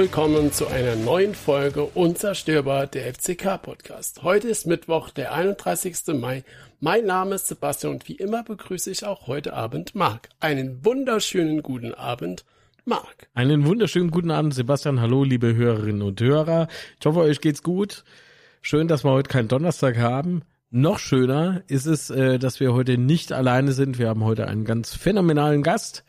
Willkommen zu einer neuen Folge Unzerstörbar der FCK Podcast. Heute ist Mittwoch, der 31. Mai. Mein Name ist Sebastian und wie immer begrüße ich auch heute Abend Marc. Einen wunderschönen guten Abend, Marc. Einen wunderschönen guten Abend, Sebastian. Hallo, liebe Hörerinnen und Hörer. Ich hoffe, euch geht's gut. Schön, dass wir heute keinen Donnerstag haben. Noch schöner ist es, äh, dass wir heute nicht alleine sind. Wir haben heute einen ganz phänomenalen Gast.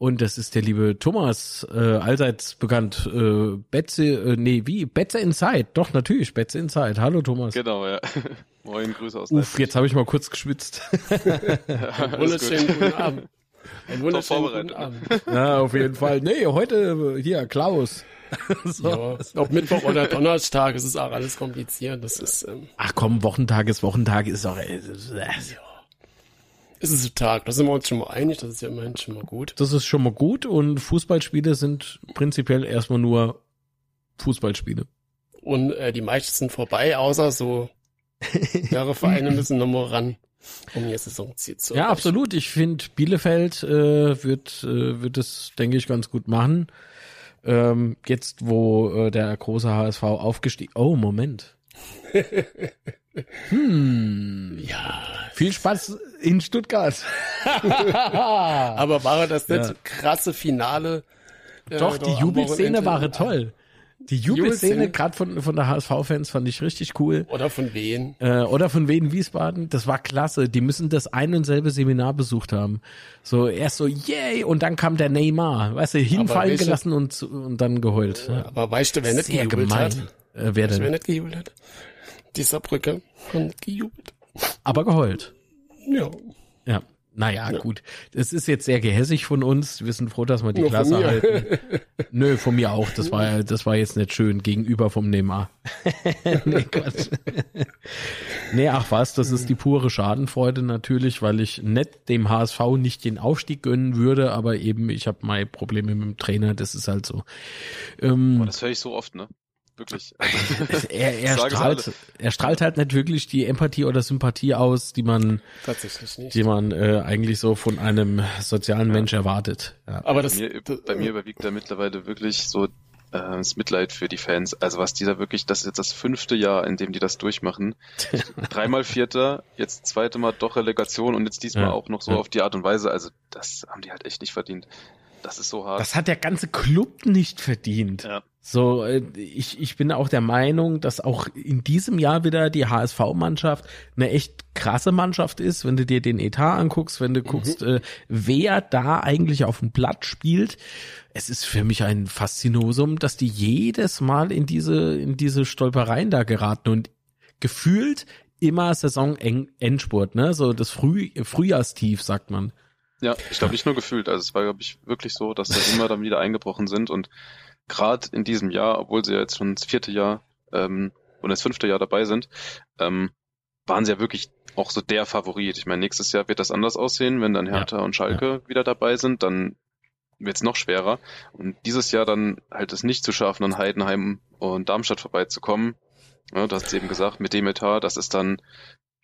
Und das ist der liebe Thomas, äh, allseits bekannt, äh, Betze, äh, nee, wie? Betze Inside. Doch, natürlich, Betze Inside. Hallo Thomas. Genau, ja. Moin, Grüße aus Uff, jetzt habe ich mal kurz geschwitzt. ja, Wunderschönen guten Abend. Ein wunderschönen guten Abend. Ja, auf jeden Fall. Nee, heute hier, Klaus. so. Ja, ob Mittwoch oder Donnerstag, es ist auch alles kompliziert. Das ist. Ähm, Ach komm, Wochentag ist Wochentag, ist auch. Äh, ja. Es ist ein Tag, da sind wir uns schon mal einig, das ist ja immerhin schon mal gut. Das ist schon mal gut und Fußballspiele sind prinzipiell erstmal nur Fußballspiele. Und äh, die meisten sind vorbei, außer so mehrere Vereine müssen nochmal ran, um ihr Saisonziel zu Ja, absolut. Ich finde, Bielefeld äh, wird, äh, wird es, denke ich, ganz gut machen. Ähm, jetzt, wo äh, der große HSV aufgestiegen. Oh, Moment. Hm. Ja. Viel Spaß in Stuttgart. Aber war das nicht ja. krasse Finale? Doch, die Jubelszene war toll. Die Jubelszene, gerade von, von der HSV-Fans, fand ich richtig cool. Oder von wen? Äh, oder von wen Wiesbaden. Das war klasse. Die müssen das ein und selbe Seminar besucht haben. So erst so, yay, und dann kam der Neymar. Weißt du, hinfallen welche, gelassen und, und dann geheult. Aber weißt du, wer nicht Sehr gemein. hat? Äh, wer weißt denn? wer nicht gejubelt hat? Dieser Brücke hat gejubelt. Aber geheult. Ja. Ja. Naja, ja. gut. Es ist jetzt sehr gehässig von uns. Wir sind froh, dass wir die Nur Klasse halten. Nö, von mir auch. Das war, das war jetzt nicht schön gegenüber vom Neymar. nee, Quatsch. nee, ach was, das ist die pure Schadenfreude natürlich, weil ich nicht dem HSV nicht den Aufstieg gönnen würde, aber eben ich habe meine Probleme mit dem Trainer, das ist halt so. Ähm, Boah, das höre ich so oft, ne? Wirklich. er, er, strahlt, er strahlt halt nicht wirklich die Empathie oder Sympathie aus, die man tatsächlich nicht, die man äh, eigentlich so von einem sozialen ja. Mensch erwartet. Ja. Aber das, bei mir, bei mir überwiegt da mittlerweile wirklich so äh, das Mitleid für die Fans. Also was die da wirklich, das ist jetzt das fünfte Jahr, in dem die das durchmachen. Dreimal Vierter, jetzt zweite Mal doch Relegation und jetzt diesmal ja. auch noch so auf die Art und Weise. Also das haben die halt echt nicht verdient. Das ist so hart. Das hat der ganze Club nicht verdient. Ja. So, äh, ich, ich bin auch der Meinung, dass auch in diesem Jahr wieder die HSV-Mannschaft eine echt krasse Mannschaft ist, wenn du dir den Etat anguckst, wenn du mhm. guckst, äh, wer da eigentlich auf dem Blatt spielt. Es ist für mich ein Faszinosum, dass die jedes Mal in diese, in diese Stolpereien da geraten und gefühlt immer Saison Endspurt, ne? So das Früh, Frühjahrstief, sagt man. Ja, ich glaube nicht nur gefühlt, also es war, glaube ich, wirklich so, dass sie immer dann wieder eingebrochen sind und gerade in diesem Jahr, obwohl sie ja jetzt schon das vierte Jahr ähm, und das fünfte Jahr dabei sind, ähm, waren sie ja wirklich auch so der Favorit. Ich meine, nächstes Jahr wird das anders aussehen, wenn dann Hertha ja, und Schalke ja. wieder dabei sind, dann wird es noch schwerer. Und dieses Jahr dann halt es nicht zu schaffen, an Heidenheim und Darmstadt vorbeizukommen. Ja, du hast es eben gesagt, mit dem Etat, das ist dann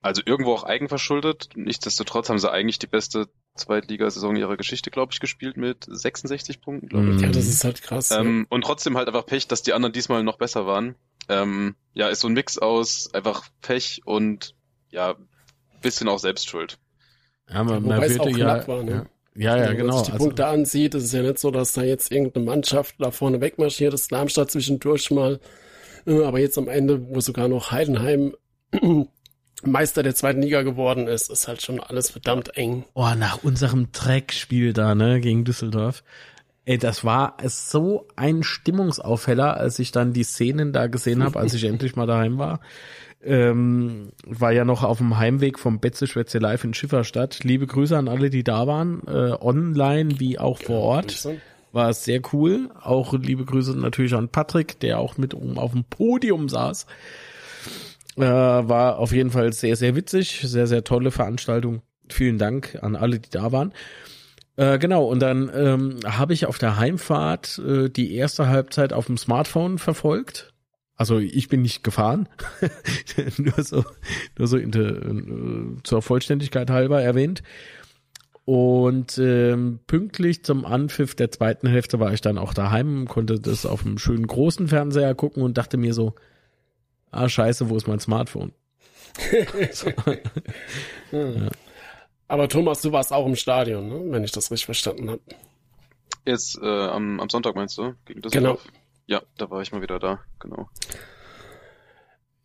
also irgendwo auch eigenverschuldet. Nichtsdestotrotz haben sie eigentlich die beste Zweitligasaison ihrer Geschichte, glaube ich, gespielt mit 66 Punkten, glaube ich. Ja, das ist halt krass. Ähm, ja. Und trotzdem halt einfach Pech, dass die anderen diesmal noch besser waren. Ähm, ja, ist so ein Mix aus einfach Pech und ja, bisschen auch Selbstschuld. Ja, man, man Wobei es auch knapp war, ne? Ja, ja, ja Wenn genau. Wenn man sich die also, Punkte ansieht, ist es ja nicht so, dass da jetzt irgendeine Mannschaft da vorne wegmarschiert ist, Darmstadt zwischendurch mal. Äh, aber jetzt am Ende, wo sogar noch Heidenheim Meister der zweiten Liga geworden ist, ist halt schon alles verdammt eng. Oh, nach unserem Dreckspiel da, ne, gegen Düsseldorf. Ey, das war so ein Stimmungsaufheller, als ich dann die Szenen da gesehen habe, als ich endlich mal daheim war. Ähm, war ja noch auf dem Heimweg vom Betze Schwätze Live in Schifferstadt. Liebe Grüße an alle, die da waren, äh, online wie auch vor Ort. War sehr cool. Auch liebe Grüße natürlich an Patrick, der auch mit oben auf dem Podium saß. Äh, war auf jeden Fall sehr, sehr witzig, sehr, sehr tolle Veranstaltung. Vielen Dank an alle, die da waren. Äh, genau, und dann ähm, habe ich auf der Heimfahrt äh, die erste Halbzeit auf dem Smartphone verfolgt. Also ich bin nicht gefahren, nur so, nur so de, äh, zur Vollständigkeit halber erwähnt. Und ähm, pünktlich zum Anpfiff der zweiten Hälfte war ich dann auch daheim, konnte das auf einem schönen großen Fernseher gucken und dachte mir so, ah scheiße, wo ist mein Smartphone? ja. Aber Thomas, du warst auch im Stadion, ne? wenn ich das richtig verstanden habe. Jetzt äh, am, am Sonntag meinst du? Gegen Düsseldorf? Genau. Ja, da war ich mal wieder da, genau.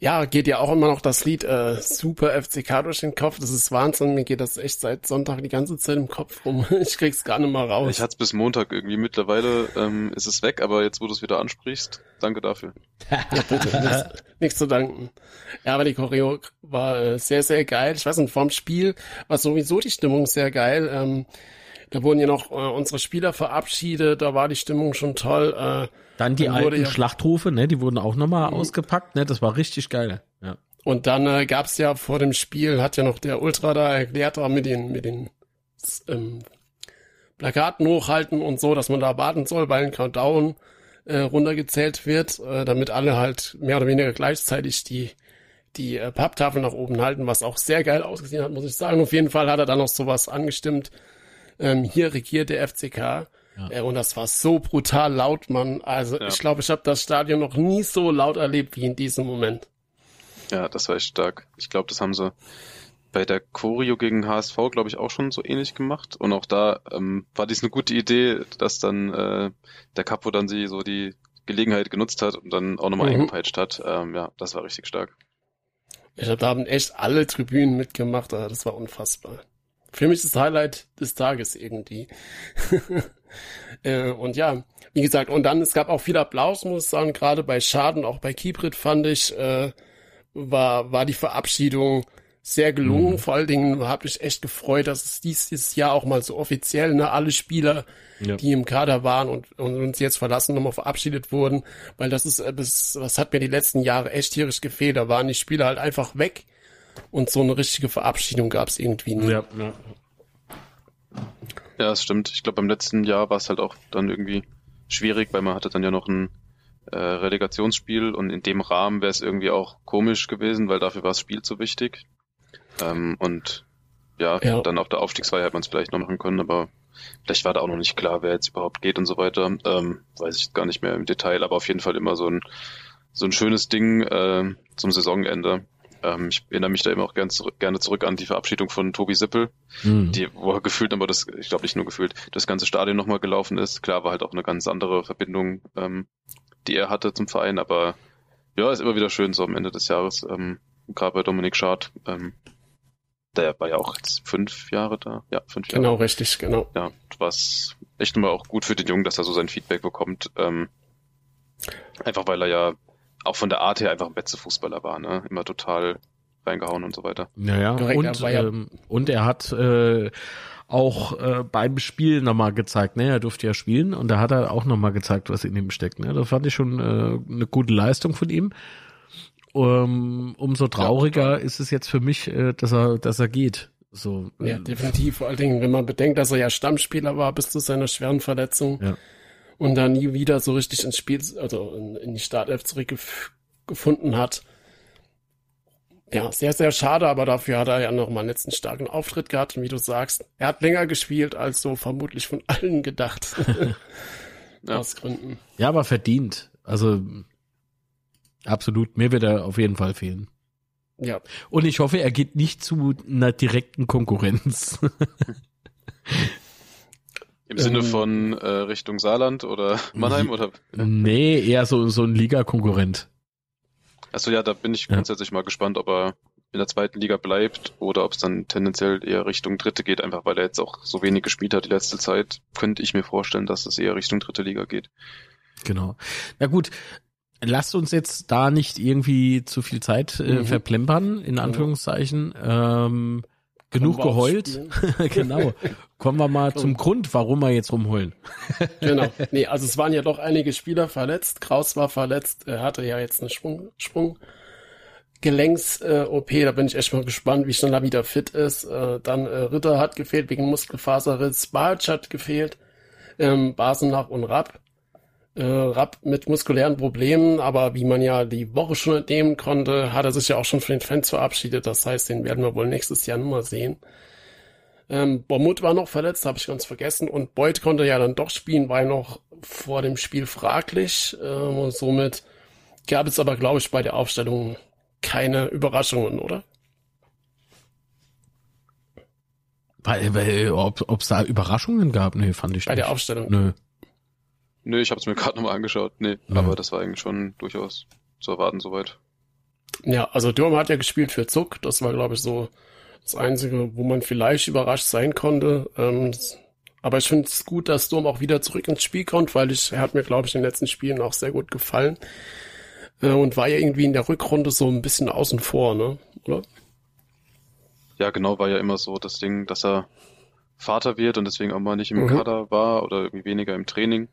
Ja, geht ja auch immer noch das Lied äh, Super FCK durch den Kopf. Das ist Wahnsinn. Mir geht das echt seit Sonntag die ganze Zeit im Kopf rum. Ich krieg's gar nicht mal raus. Ich hatte es bis Montag irgendwie. Mittlerweile ähm, ist es weg, aber jetzt, wo du es wieder ansprichst, danke dafür. ja, bitte. Nichts zu danken. Ja, aber die Choreo war äh, sehr, sehr geil. Ich weiß nicht, vorm Spiel war sowieso die Stimmung sehr geil. Ähm, da wurden ja noch äh, unsere Spieler verabschiedet, da war die Stimmung schon toll. Äh, dann die dann alten ja, Schlachtrufe, ne, die wurden auch nochmal mhm. ausgepackt, ne, das war richtig geil. Ja. Und dann äh, gab's ja vor dem Spiel, hat ja noch der Ultra da erklärt, auch mit den, mit den ähm, Plakaten hochhalten und so, dass man da warten soll, weil ein Countdown äh, runtergezählt wird, äh, damit alle halt mehr oder weniger gleichzeitig die die äh, Papptafel nach oben halten, was auch sehr geil ausgesehen hat, muss ich sagen. Auf jeden Fall hat er dann noch sowas angestimmt, ähm, hier regiert der FCK. Ja. Äh, und das war so brutal laut, Mann. Also ja. ich glaube, ich habe das Stadion noch nie so laut erlebt wie in diesem Moment. Ja, das war echt stark. Ich glaube, das haben sie bei der Choreo gegen HSV, glaube ich, auch schon so ähnlich gemacht. Und auch da ähm, war dies eine gute Idee, dass dann äh, der Capo dann sie so die Gelegenheit genutzt hat und dann auch nochmal mhm. eingepeitscht hat. Ähm, ja, das war richtig stark. Ich habe da haben echt alle Tribünen mitgemacht, also das war unfassbar für mich das Highlight des Tages irgendwie. äh, und ja, wie gesagt, und dann, es gab auch viel Applaus, muss ich sagen, gerade bei Schaden, auch bei Kibrit fand ich, äh, war, war die Verabschiedung sehr gelungen. Mhm. Vor allen Dingen habe ich echt gefreut, dass es dieses Jahr auch mal so offiziell, ne, alle Spieler, ja. die im Kader waren und, und uns jetzt verlassen, nochmal verabschiedet wurden, weil das ist, das, das hat mir die letzten Jahre echt tierisch gefehlt. Da waren die Spieler halt einfach weg und so eine richtige Verabschiedung gab es irgendwie nie. Ja, ja. ja, das stimmt. Ich glaube, beim letzten Jahr war es halt auch dann irgendwie schwierig, weil man hatte dann ja noch ein äh, Relegationsspiel und in dem Rahmen wäre es irgendwie auch komisch gewesen, weil dafür war das Spiel zu wichtig. Ähm, und ja, ja, dann auf der Aufstiegsfeier hätte man es vielleicht noch machen können, aber vielleicht war da auch noch nicht klar, wer jetzt überhaupt geht und so weiter. Ähm, weiß ich gar nicht mehr im Detail, aber auf jeden Fall immer so ein so ein schönes Ding äh, zum Saisonende. Ähm, ich erinnere mich da immer auch gern zurück, gerne zurück an die Verabschiedung von Tobi Sippel, mhm. die, wo er gefühlt, aber das, ich glaube nicht nur gefühlt, das ganze Stadion nochmal gelaufen ist. Klar war halt auch eine ganz andere Verbindung, ähm, die er hatte zum Verein, aber ja, ist immer wieder schön so am Ende des Jahres, ähm, gerade bei Dominik Schad, ähm, der war ja auch jetzt fünf Jahre da. Ja, fünf Jahre. Genau, richtig, genau. Ja, was echt immer auch gut für den Jungen, dass er so sein Feedback bekommt. Ähm, einfach weil er ja auch von der Art her einfach ein Betze-Fußballer war, ne? Immer total reingehauen und so weiter. Naja, und, ja ähm, und er hat äh, auch äh, beim Spiel nochmal gezeigt, ne, er durfte ja spielen und da hat er auch nochmal gezeigt, was in ihm steckt. Ne? Das fand ich schon äh, eine gute Leistung von ihm. Um, umso trauriger ja, ist es jetzt für mich, äh, dass er, dass er geht. So, ja, ähm, definitiv. Vor allen Dingen, wenn man bedenkt, dass er ja Stammspieler war bis zu seiner schweren Verletzung. Ja und dann nie wieder so richtig ins Spiel, also in, in die Startelf zurückgefunden hat. Ja, sehr, sehr schade, aber dafür hat er ja noch mal einen letzten starken Auftritt gehabt. Und wie du sagst, er hat länger gespielt, als so vermutlich von allen gedacht. ja. Aus Gründen. Ja, aber verdient. Also absolut, mir wird er auf jeden Fall fehlen. Ja. Und ich hoffe, er geht nicht zu einer direkten Konkurrenz. Im Sinne ähm, von äh, Richtung Saarland oder Mannheim oder? Nee, eher so, so ein Liga-Konkurrent. Achso, ja, da bin ich grundsätzlich ja. mal gespannt, ob er in der zweiten Liga bleibt oder ob es dann tendenziell eher Richtung dritte geht, einfach weil er jetzt auch so wenig gespielt hat die letzte Zeit, könnte ich mir vorstellen, dass es eher Richtung dritte Liga geht. Genau. Na gut, lasst uns jetzt da nicht irgendwie zu viel Zeit äh, mhm. verplempern, in Anführungszeichen. Ähm, genug geheult. genau. Kommen wir mal zum Grund, warum wir jetzt rumheulen. genau. Nee, also es waren ja doch einige Spieler verletzt. Kraus war verletzt. Er hatte ja jetzt eine Sprung, Sprung. Gelenks-OP, äh, da bin ich echt mal gespannt, wie schnell er wieder fit ist. Äh, dann äh, Ritter hat gefehlt wegen Muskelfaserriss, Bartsch hat gefehlt, ähm, Basenach und Rapp äh, Rapp mit muskulären Problemen, aber wie man ja die Woche schon entnehmen konnte, hat er sich ja auch schon von den Fans verabschiedet. Das heißt, den werden wir wohl nächstes Jahr nur mal sehen. Ähm, Bormut war noch verletzt, habe ich ganz vergessen. Und Boyd konnte ja dann doch spielen, war noch vor dem Spiel fraglich. Ähm, und somit gab es aber, glaube ich, bei der Aufstellung keine Überraschungen, oder? Weil, weil ob es da Überraschungen gab? Nee, fand ich Bei nicht. der Aufstellung. Nö. Nö, ich habe es mir gerade nochmal angeschaut. Nee, Ja. aber das war eigentlich schon durchaus zu erwarten soweit. Ja, also Dürm hat ja gespielt für Zuck. Das war, glaube ich, so das Einzige, wo man vielleicht überrascht sein konnte. Ähm, aber ich finde es gut, dass Sturm auch wieder zurück ins Spiel kommt, weil ich, er hat mir, glaube ich, in den letzten Spielen auch sehr gut gefallen. Äh, und war ja irgendwie in der Rückrunde so ein bisschen außen vor, ne? Oder? Ja, genau, war ja immer so das Ding, dass er Vater wird und deswegen auch mal nicht im Mhm. Kader war oder irgendwie weniger im Training.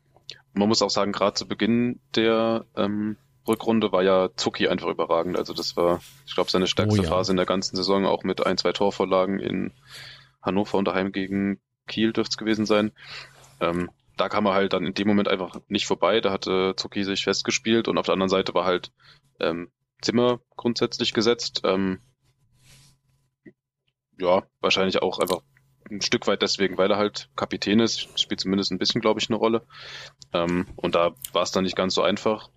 Man muss auch sagen, gerade zu Beginn der ähm, Rückrunde war ja Zucki einfach überragend. Also das war, ich glaube, seine stärkste Oh ja. Phase in der ganzen Saison, auch mit ein, zwei Torvorlagen in Hannover und daheim gegen Kiel dürfte es gewesen sein. Ähm, da kam er halt dann in dem Moment einfach nicht vorbei. Da hatte Zucki sich festgespielt und auf der anderen Seite war halt ähm, Zimmer grundsätzlich gesetzt. Ähm, ja, wahrscheinlich auch einfach ein Stück weit deswegen, weil er halt Kapitän ist, spielt zumindest ein bisschen, glaube ich, eine Rolle. Ähm, und da war es dann nicht ganz so einfach.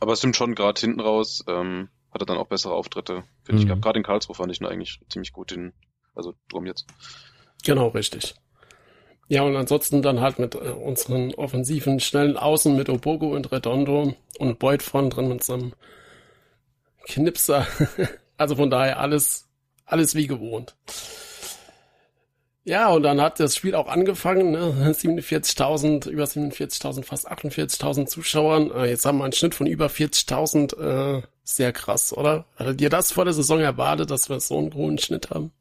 Aber es stimmt schon, gerade hinten raus ähm, hat er dann auch bessere Auftritte. Finde ich, Mhm. gehabt. gerade in Karlsruhe fand ich ihn eigentlich ziemlich gut, den, also drum jetzt. Genau, richtig. Ja, und ansonsten dann halt mit äh, unseren offensiven, schnellen Außen mit Obogo und Redondo und Boyd vorn drin mit so einem Knipser. also von daher alles, alles wie gewohnt. Ja, und dann hat das Spiel auch angefangen, ne? 47.000, über 47.000, fast 48.000 Zuschauern. Äh, jetzt haben wir einen Schnitt von über 40.000, äh, sehr krass, oder? Hattet ihr das vor der Saison erwartet, dass wir so einen hohen Schnitt haben?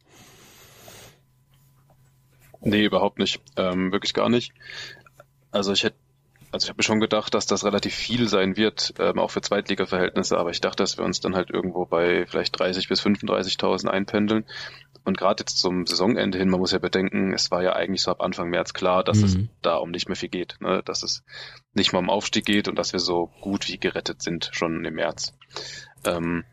Nee, überhaupt nicht. Ähm, wirklich gar nicht. Also ich hätte, also ich habe mir schon gedacht, dass das relativ viel sein wird, ähm, auch für Zweitliga-Verhältnisse, aber ich dachte, dass wir uns dann halt irgendwo bei vielleicht 30 bis 35.000 einpendeln. Und gerade jetzt zum Saisonende hin, man muss ja bedenken, es war ja eigentlich so ab Anfang März klar, dass es Mhm. da um nicht mehr viel geht, ne? dass es nicht mal um Aufstieg geht und dass wir so gut wie gerettet sind schon im März. Ähm,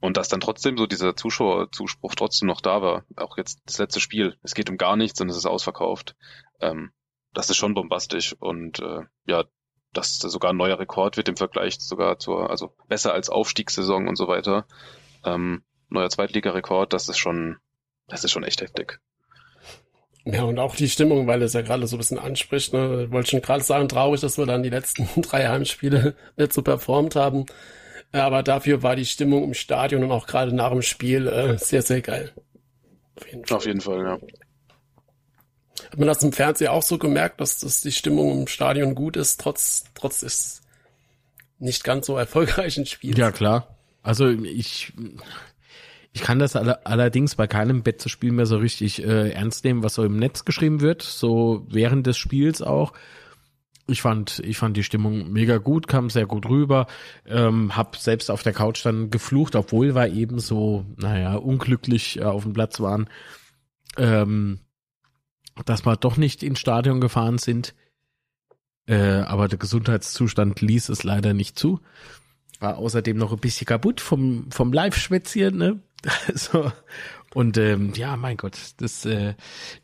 und dass dann trotzdem so dieser Zuschauerzuspruch trotzdem noch da war, auch jetzt das letzte Spiel, es geht um gar nichts und es ist ausverkauft. Ähm, das ist schon bombastisch und äh, ja, dass das sogar ein neuer Rekord wird im Vergleich sogar zur, also besser als Aufstiegssaison und so weiter. Ähm, neuer Zweitligarekord, das ist schon, das ist schon echt heftig. Ja, und auch die Stimmung, weil es ja gerade so ein bisschen anspricht. Ne? Ich wollte schon gerade sagen, traurig, dass wir dann die letzten drei Heimspiele nicht so performt haben. Aber dafür war die Stimmung im Stadion und auch gerade nach dem Spiel äh, sehr, sehr geil. Auf jeden Fall. Auf jeden Fall, ja. Hat man das im Fernsehen auch so gemerkt, dass, dass die Stimmung im Stadion gut ist, trotz, trotz des nicht ganz so erfolgreichen Spiels? Ja, klar. Also ich, ich kann das alle, allerdings bei keinem Betze-Spiel mehr so richtig äh, ernst nehmen, was so im Netz geschrieben wird, so während des Spiels auch. Ich fand, ich fand die Stimmung mega gut, kam sehr gut rüber, ähm, hab selbst auf der Couch dann geflucht, obwohl wir eben so, naja, unglücklich äh, auf dem Platz waren, ähm, dass wir doch nicht ins Stadion gefahren sind. Äh, aber der Gesundheitszustand ließ es leider nicht zu. War außerdem noch ein bisschen kaputt vom, vom Live-Schwätzieren, ne? so. Und ähm, ja, mein Gott, das äh,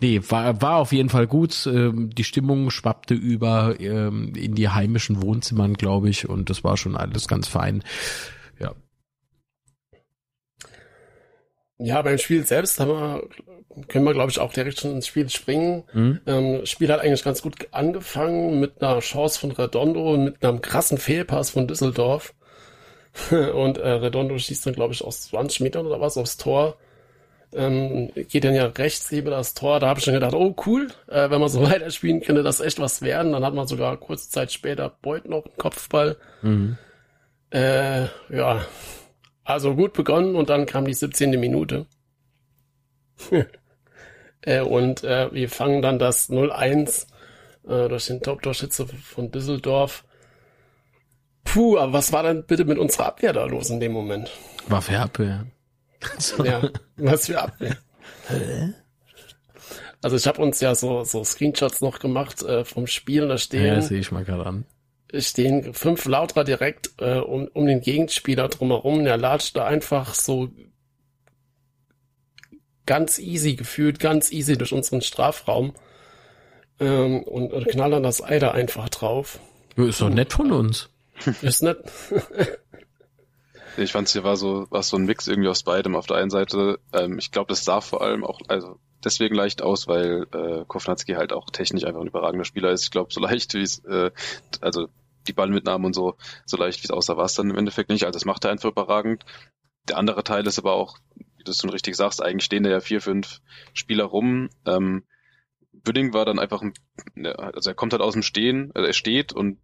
nee, war, war auf jeden Fall gut. Ähm, die Stimmung schwappte über ähm, in die heimischen Wohnzimmern, glaube ich, und das war schon alles ganz fein. Ja. Ja, beim Spiel selbst haben wir, können wir, glaube ich, auch direkt schon ins Spiel springen. Hm? Ähm, das Spiel hat eigentlich ganz gut angefangen mit einer Chance von Redondo und mit einem krassen Fehlpass von Düsseldorf. und äh, Redondo schießt dann, glaube ich, aus 20 Metern oder was aufs Tor. Ähm, geht dann ja rechts neben das Tor. Da habe ich schon gedacht, oh cool, äh, wenn wir so weiterspielen, könnte das echt was werden. Dann hat man sogar kurze Zeit später Beut noch einen Kopfball. Mhm. Äh, ja, also gut begonnen und dann kam die 17. Minute. äh, und äh, wir fangen dann das 0-1 äh, durch den Top-Torschütze von Düsseldorf. Puh, aber was war denn bitte mit unserer Abwehr da los in dem Moment? War für Abwehr. So. Ja, was für Abwehr. Also ich habe uns ja so, so Screenshots noch gemacht äh, vom Spiel, da stehen Ja, sehe ich mal gerade an. stehen fünf Lauter direkt äh, um, um den Gegenspieler drumherum. Der latscht da einfach so ganz easy gefühlt, ganz easy durch unseren Strafraum ähm, und, und knallern das Ei da einfach drauf. Ist doch nett von uns. Ist nett. Ich fand es hier war so, war so ein Mix irgendwie aus beidem. Auf der einen Seite, ähm, ich glaube, das sah vor allem auch, also deswegen leicht aus, weil äh, Kovnatski halt auch technisch einfach ein überragender Spieler ist. Ich glaube, so leicht wie es, äh, also die Ballmitnahmen und so, so leicht wie es aussah, war es dann im Endeffekt nicht. Also das macht er einfach überragend. Der andere Teil ist aber auch, wie du es schon richtig sagst, eigentlich stehen da ja vier, fünf Spieler rum. Ähm, Büdding war dann einfach, ein, also er kommt halt aus dem Stehen, also er steht und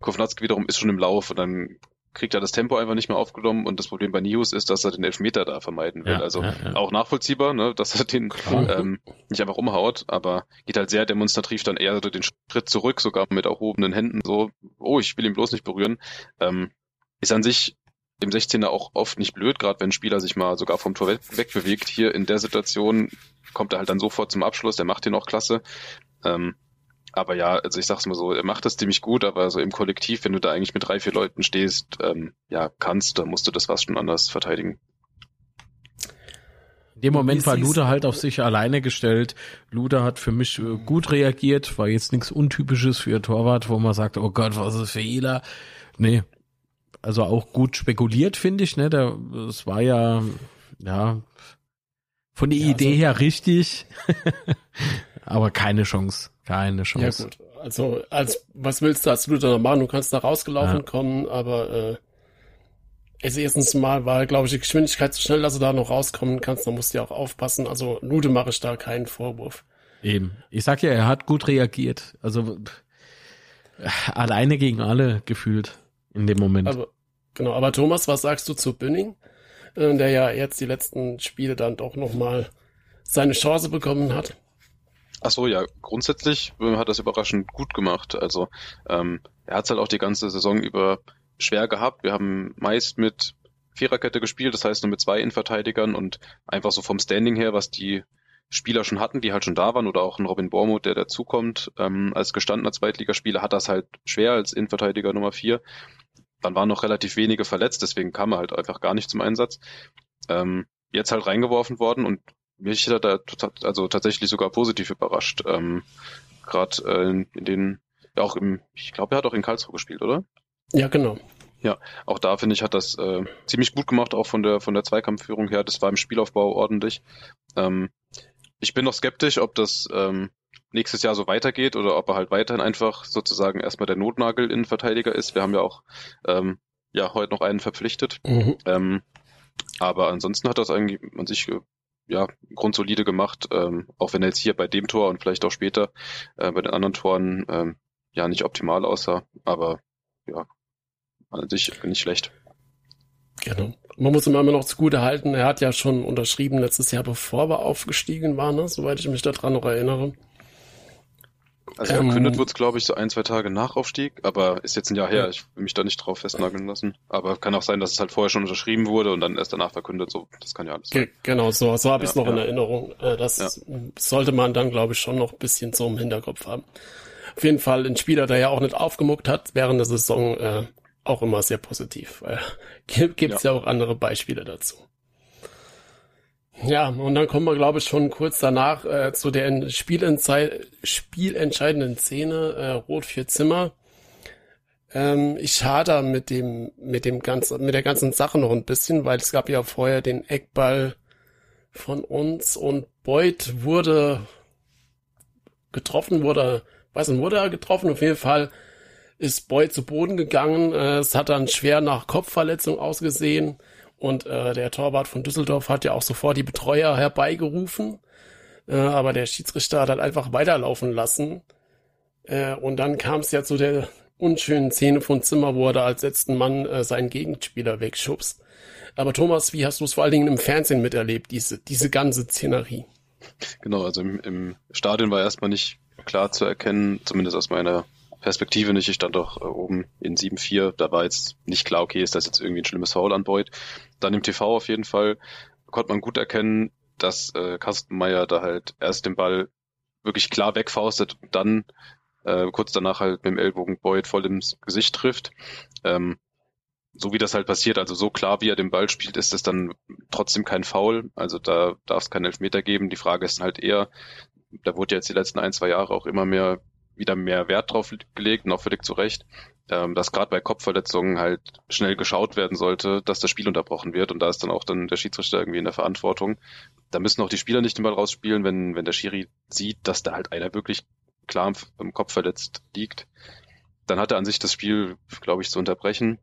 Kovnatski wiederum ist schon im Lauf und dann kriegt er das Tempo einfach nicht mehr aufgenommen und das Problem bei Nius ist, dass er den Elfmeter da vermeiden will. Ja, also ja, ja. auch nachvollziehbar, ne, dass er den ähm, nicht einfach umhaut, aber geht halt sehr demonstrativ dann eher so den Schritt zurück, sogar mit erhobenen Händen so, oh, ich will ihn bloß nicht berühren. Ähm, ist an sich im 16er auch oft nicht blöd, gerade wenn ein Spieler sich mal sogar vom Tor wegbewegt. Hier in der Situation kommt er halt dann sofort zum Abschluss, der macht den auch klasse. Ähm, aber ja, also ich sag's mal so, er macht das ziemlich gut, aber so im Kollektiv, wenn du da eigentlich mit drei, vier Leuten stehst, ähm, ja, kannst, dann musst du das fast schon anders verteidigen. In dem Moment war Luda halt auf sich alleine gestellt. Luda hat für mich äh, gut reagiert, war jetzt nichts Untypisches für Torwart, wo man sagt, oh Gott, was ist Fehler? Nee, also auch gut spekuliert, finde ich, ne, da, es war ja, ja, von der ja, Idee also, her richtig, aber keine Chance. Keine Chance. Ja gut, also als was willst du als Luther noch machen? Du kannst da rausgelaufen ja. kommen, aber äh, also erstens mal war, glaube ich, die Geschwindigkeit so schnell, dass du da noch rauskommen kannst. Da musst du ja auch aufpassen. Also Lude mache ich da keinen Vorwurf. Eben. Ich sag ja, er hat gut reagiert. Also alleine gegen alle gefühlt in dem Moment. Aber, genau. Aber Thomas, was sagst du zu Bünning, äh, der ja jetzt die letzten Spiele dann doch noch mal seine Chance bekommen hat? Ach so, ja, grundsätzlich äh, hat das überraschend gut gemacht. Also ähm, er hat es halt auch die ganze Saison über schwer gehabt. Wir haben meist mit Viererkette gespielt, das heißt nur mit zwei Innenverteidigern und einfach so vom Standing her, was die Spieler schon hatten, die halt schon da waren, oder auch ein Robin Bormuth, der dazukommt, ähm, als gestandener Zweitligaspieler, hat das halt schwer als Innenverteidiger Nummer vier. Dann waren noch relativ wenige verletzt, deswegen kam er halt einfach gar nicht zum Einsatz. Ähm, jetzt halt reingeworfen worden und mich hat er also tatsächlich sogar positiv überrascht. Ähm, Gerade äh, in, den, ja auch im, ich glaube, er hat auch in Karlsruhe gespielt, oder? Ja, genau. Ja, auch da finde ich, hat das äh, ziemlich gut gemacht, auch von der von der Zweikampfführung her. Das war im Spielaufbau ordentlich. Ähm, ich bin noch skeptisch, ob das ähm, nächstes Jahr so weitergeht oder ob er halt weiterhin einfach sozusagen erstmal der Notnagel in Verteidiger ist. Wir haben ja auch ähm, ja heute noch einen verpflichtet. Mhm. Ähm, aber ansonsten hat das eigentlich an sich ja, grundsolide gemacht, ähm, auch wenn er jetzt hier bei dem Tor und vielleicht auch später äh, bei den anderen Toren ähm, ja nicht optimal aussah, aber ja, an sich nicht schlecht. Genau. Man muss ihm immer noch zugute halten, er hat ja schon unterschrieben letztes Jahr, bevor wir aufgestiegen waren, ne? soweit ich mich daran noch erinnere. Also verkündet ähm, wird es, glaube ich, so ein, zwei Tage nach Aufstieg, aber ist jetzt ein Jahr her. Ich will mich da nicht drauf festnageln lassen. Aber kann auch sein, dass es halt vorher schon unterschrieben wurde und dann erst danach verkündet. So, das kann ja alles sein. Genau, so, so habe ich es noch ja. in Erinnerung. Äh, das ja. sollte man dann, glaube ich, schon noch ein bisschen so im Hinterkopf haben. Auf jeden Fall ein Spieler, der ja auch nicht aufgemuckt hat während der Saison, äh, auch immer sehr positiv. Äh, Gibt es ja. ja auch andere Beispiele dazu. Ja, und dann kommen wir, glaube ich, schon kurz danach äh, zu der spielentscheidenden Szene, äh, Rot für Zimmer. Ähm, ich hader mit dem, mit dem ganzen, mit der ganzen Sache noch ein bisschen, weil es gab ja vorher den Eckball von uns und Beuth wurde getroffen, wurde, weiß nicht, wurde er getroffen, auf jeden Fall ist Beuth zu Boden gegangen. Äh, es hat dann schwer nach Kopfverletzung ausgesehen. Und äh, der Torwart von Düsseldorf hat ja auch sofort die Betreuer herbeigerufen. Äh, aber der Schiedsrichter hat halt einfach weiterlaufen lassen. Äh, und dann kam es ja zu der unschönen Szene von Zimmer, wo er da als letzten Mann äh, seinen Gegenspieler wegschubst. Aber Thomas, wie hast du es vor allen Dingen im Fernsehen miterlebt, diese, diese ganze Szenerie? Genau, also im, im Stadion war erstmal nicht klar zu erkennen, zumindest aus meiner Perspektive nicht. Ich stand doch äh, oben in 7-4. Da war jetzt nicht klar, okay, ist das jetzt irgendwie ein schlimmes Foul an Boyd. Dann im TV auf jeden Fall konnte man gut erkennen, dass äh, Kastenmeier da halt erst den Ball wirklich klar wegfaustet und dann äh, kurz danach halt mit dem Ellbogen Boyd voll ins Gesicht trifft. Ähm, so wie das halt passiert, also so klar wie er den Ball spielt, ist es dann trotzdem kein Foul. Also da darf es keinen Elfmeter geben. Die Frage ist halt eher, da wurde jetzt die letzten ein, zwei Jahre auch immer mehr wieder mehr Wert drauf gelegt und auch völlig zu Recht, ähm, dass gerade bei Kopfverletzungen halt schnell geschaut werden sollte, dass das Spiel unterbrochen wird und da ist dann auch dann der Schiedsrichter irgendwie in der Verantwortung. Da müssen auch die Spieler nicht den Ball rausspielen, wenn, wenn der Schiri sieht, dass da halt einer wirklich klar im Kopf verletzt liegt. Dann hat er an sich das Spiel, glaube ich, zu unterbrechen.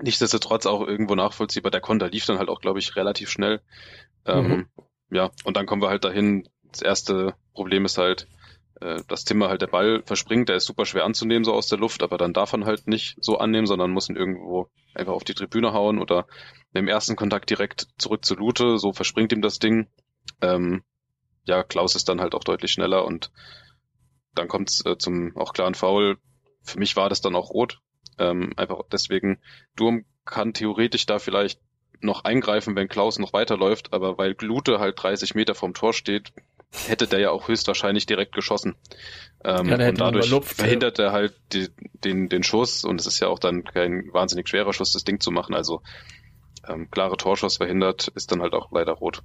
Nichtsdestotrotz auch irgendwo nachvollziehbar. Der Konter lief dann halt auch, glaube ich, relativ schnell. Ähm, mhm. Ja, und dann kommen wir halt dahin. Das erste Problem ist halt, äh, dass Timmer halt der Ball verspringt. Der ist super schwer anzunehmen, so aus der Luft, aber dann darf man halt nicht so annehmen, sondern muss ihn irgendwo einfach auf die Tribüne hauen oder dem ersten Kontakt direkt zurück zu Lute. So verspringt ihm das Ding. Ähm, ja, Klaus ist dann halt auch deutlich schneller und dann kommt es äh, zum auch klaren Foul. Für mich war das dann auch rot. Ähm, einfach deswegen, Durm kann theoretisch da vielleicht noch eingreifen, wenn Klaus noch weiterläuft, aber weil Glute halt 30 Meter vom Tor steht, hätte der ja auch höchstwahrscheinlich direkt geschossen. Ähm, ja, und dadurch Luft, verhindert ja. er halt die, den, den Schuss und es ist ja auch dann kein wahnsinnig schwerer Schuss, das Ding zu machen. Also ähm, klare Torschuss verhindert, ist dann halt auch leider rot.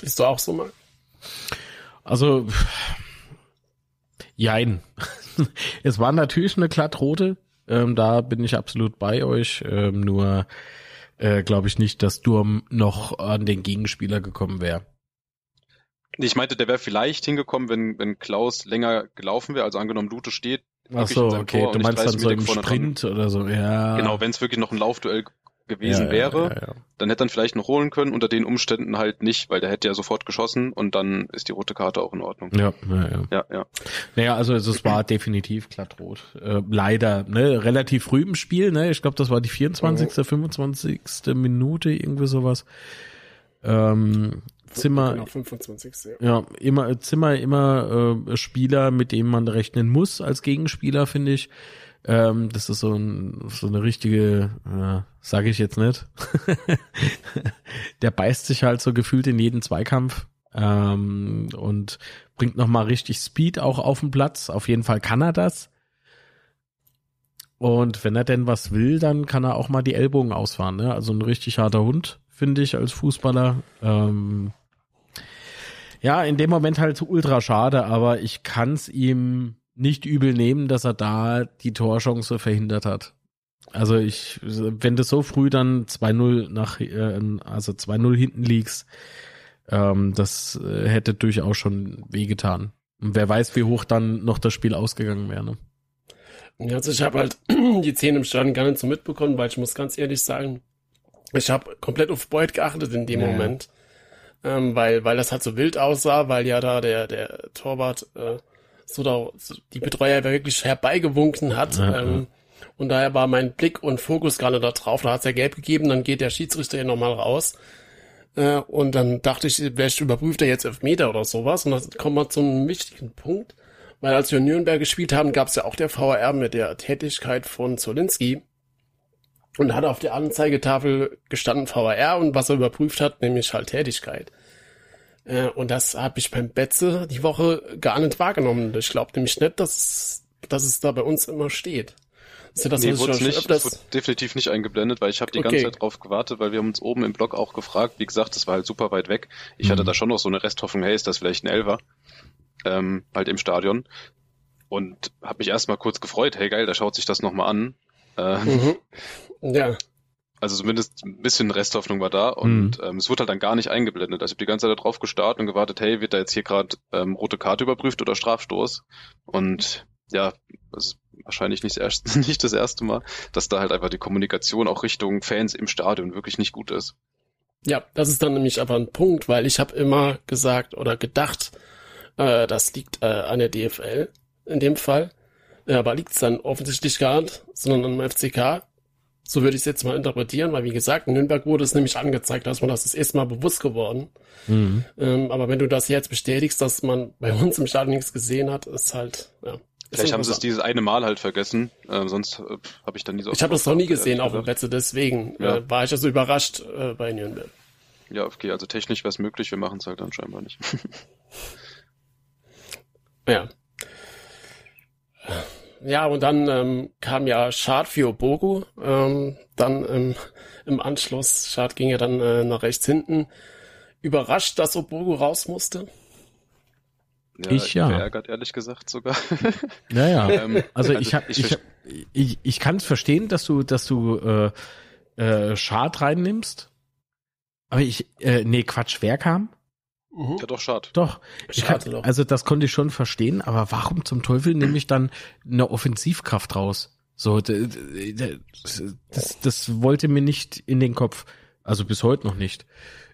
Bist du auch so mal? Also, jein. es war natürlich eine glattrote. Ähm, da bin ich absolut bei euch. Ähm, nur äh, glaube ich nicht, dass Durm noch an den Gegenspieler gekommen wäre. Ich meinte, der wäre vielleicht hingekommen, wenn, wenn Klaus länger gelaufen wäre. Also angenommen, Lute steht. Ach so, okay. Du meinst dann so im Sprint oder so, ja. Genau, wenn es wirklich noch ein Laufduell gewesen ja, wäre, ja, ja, dann hätte er vielleicht noch holen können, unter den Umständen halt nicht, weil der hätte ja sofort geschossen und dann ist die rote Karte auch in Ordnung. Ja, ja, ja. ja, ja. Naja, also es war definitiv glattrot. Äh, leider, ne, relativ früh im Spiel, ne, ich glaube, das war die 24., oh. 25. Minute, irgendwie sowas. Ähm, Zimmer, genau, 25. Ja. ja, immer Zimmer immer äh, Spieler, mit dem man rechnen muss als Gegenspieler, finde ich. Ähm, das ist so, ein, so eine richtige, äh, sage ich jetzt nicht. der beißt sich halt so gefühlt in jeden Zweikampf ähm, und bringt noch mal richtig Speed auch auf den Platz. Auf jeden Fall kann er das. Und wenn er denn was will, dann kann er auch mal die Ellbogen ausfahren. Ne? Also ein richtig harter Hund, finde ich, als Fußballer. Ähm, ja, in dem Moment halt ultra schade, aber ich kann es ihm nicht übel nehmen, dass er da die Torchance verhindert hat. Also ich, wenn du so früh dann 2-0 nach, äh, also 2-0 hinten liegst, ähm, das äh, hätte durchaus schon wehgetan. Und wer weiß, wie hoch dann noch das Spiel ausgegangen wäre. Ne? Ja, also ich habe halt die Szene im Stadion gar nicht so mitbekommen, weil ich muss ganz ehrlich sagen, ich habe komplett auf Boyd geachtet in dem ja. Moment, ähm, weil weil das halt so wild aussah, weil ja da der der Torwart äh, so da, die Betreuer wirklich herbeigewunken hat. Ja, ähm. Und daher war mein Blick und Fokus gerade da drauf. Da hat's ja gelb gegeben, dann geht der Schiedsrichter ja nochmal raus. Äh, und dann dachte ich, vielleicht überprüft er jetzt Elfmeter oder sowas. Und dann kommen wir zum wichtigen Punkt. Weil als wir in Nürnberg gespielt haben, gab's ja auch der VR mit der Tätigkeit von Zolinski. Und hat auf der Anzeigetafel gestanden VR und was er überprüft hat, nämlich halt Tätigkeit. Äh, und das habe ich beim Betze die Woche gar nicht wahrgenommen. Ich glaube nämlich nicht, dass, dass es da bei uns immer steht. Ist ja das, nee, wurde nicht, öfters... wurde definitiv nicht eingeblendet, weil ich habe die okay. ganze Zeit drauf gewartet, weil wir haben uns oben im Blog auch gefragt. Wie gesagt, das war halt super weit weg. Ich mhm. hatte da schon noch so eine Resthoffnung, hey, ist das vielleicht ein Elver? Ähm, halt im Stadion. Und habe mich erstmal kurz gefreut, hey geil, da schaut sich das nochmal an. Äh, mhm. Ja. Also zumindest ein bisschen Resthoffnung war da und mhm. ähm, es wurde halt dann gar nicht eingeblendet. Also ich habe die ganze Zeit darauf gestartet und gewartet, hey, wird da jetzt hier gerade ähm, rote Karte überprüft oder Strafstoß? Und ja, das ist wahrscheinlich nicht das, erste, nicht das erste Mal, dass da halt einfach die Kommunikation auch Richtung Fans im Stadion wirklich nicht gut ist. Ja, das ist dann nämlich aber ein Punkt, weil ich habe immer gesagt oder gedacht, äh, das liegt äh, an der DFL in dem Fall. Ja, aber liegt es dann offensichtlich gar nicht, sondern am FCK. So würde ich es jetzt mal interpretieren, weil wie gesagt, in Nürnberg wurde es nämlich angezeigt, dass man das ist erstmal bewusst geworden. Mhm. Ähm, aber wenn du das jetzt bestätigst, dass man bei uns im Stadion nichts gesehen hat, ist halt, ja. Vielleicht haben sie es dieses eine Mal halt vergessen, äh, sonst äh, habe ich dann nie so. Ich habe das noch nie gesehen auf dem Plätze, deswegen ja. äh, war ich also überrascht äh, bei Nürnberg. Ja, okay, also technisch wäre es möglich, wir machen es halt dann scheinbar nicht. ja. Ja, und dann ähm, kam ja Schad für Obogu. Ähm, dann ähm, im Anschluss, Schad ging ja dann äh, nach rechts hinten. Überrascht, dass Obogu raus musste. Ja, Ich ja. Verärgert, ehrlich gesagt sogar. Ja, ja. Ähm, Also also ich hab, ich ich, hab, ich, ich kann es verstehen, dass du, dass du äh, äh, Schad reinnimmst. Aber ich, äh, nee, Quatsch, wer kam? Mhm. ja, doch, schade. Doch. Ich kann, Schade doch. also das konnte ich schon verstehen, aber warum zum Teufel nehme ich dann eine Offensivkraft raus? So, d- d- d- das, das wollte mir nicht in den Kopf. Also bis heute noch nicht.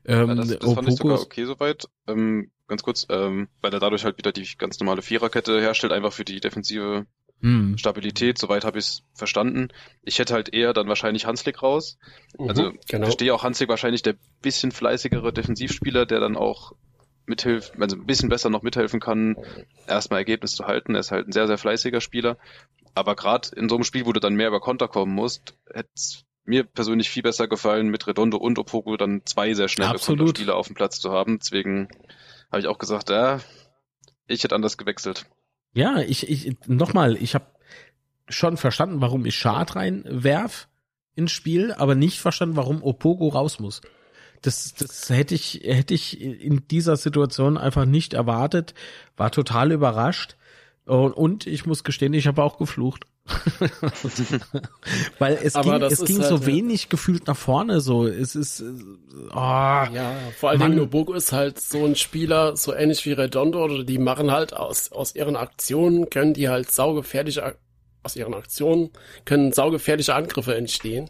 Ähm, Ja, das, das fand ich sogar okay soweit. Ähm, ganz kurz, ähm, weil er dadurch halt wieder die ganz normale Viererkette herstellt, einfach für die defensive Hm, Stabilität. Soweit habe ich es verstanden. Ich hätte halt eher dann wahrscheinlich Hanslik raus. Also Mhm, genau. verstehe auch Hanslik wahrscheinlich der bisschen fleißigere Defensivspieler, der dann auch mithilft, also ein bisschen besser noch mithelfen kann, erstmal Ergebnis zu halten. Er ist halt ein sehr, sehr fleißiger Spieler. Aber gerade in so einem Spiel, wo du dann mehr über Konter kommen musst, hätte es mir persönlich viel besser gefallen, mit Redondo und Opoku dann zwei sehr schnelle. Konterspieler auf dem Platz zu haben. Deswegen habe ich auch gesagt, ja, ich hätte anders gewechselt. Ja, ich, ich nochmal, ich habe schon verstanden, warum ich Schad reinwerf ins Spiel, aber nicht verstanden, warum Opogo raus muss. Das, das hätte ich, hätte ich in dieser Situation einfach nicht erwartet, war total überrascht. Und, und ich muss gestehen, ich habe auch geflucht. Weil es Aber ging, es ging halt, so ja. wenig gefühlt nach vorne, so. Es ist, äh, oh, Ja, vor allen Mann. Dingen Obogo ist halt so ein Spieler, so ähnlich wie Redondo, oder die machen halt aus, aus ihren Aktionen, können die halt saugefährliche, aus ihren Aktionen können saugefährliche Angriffe entstehen.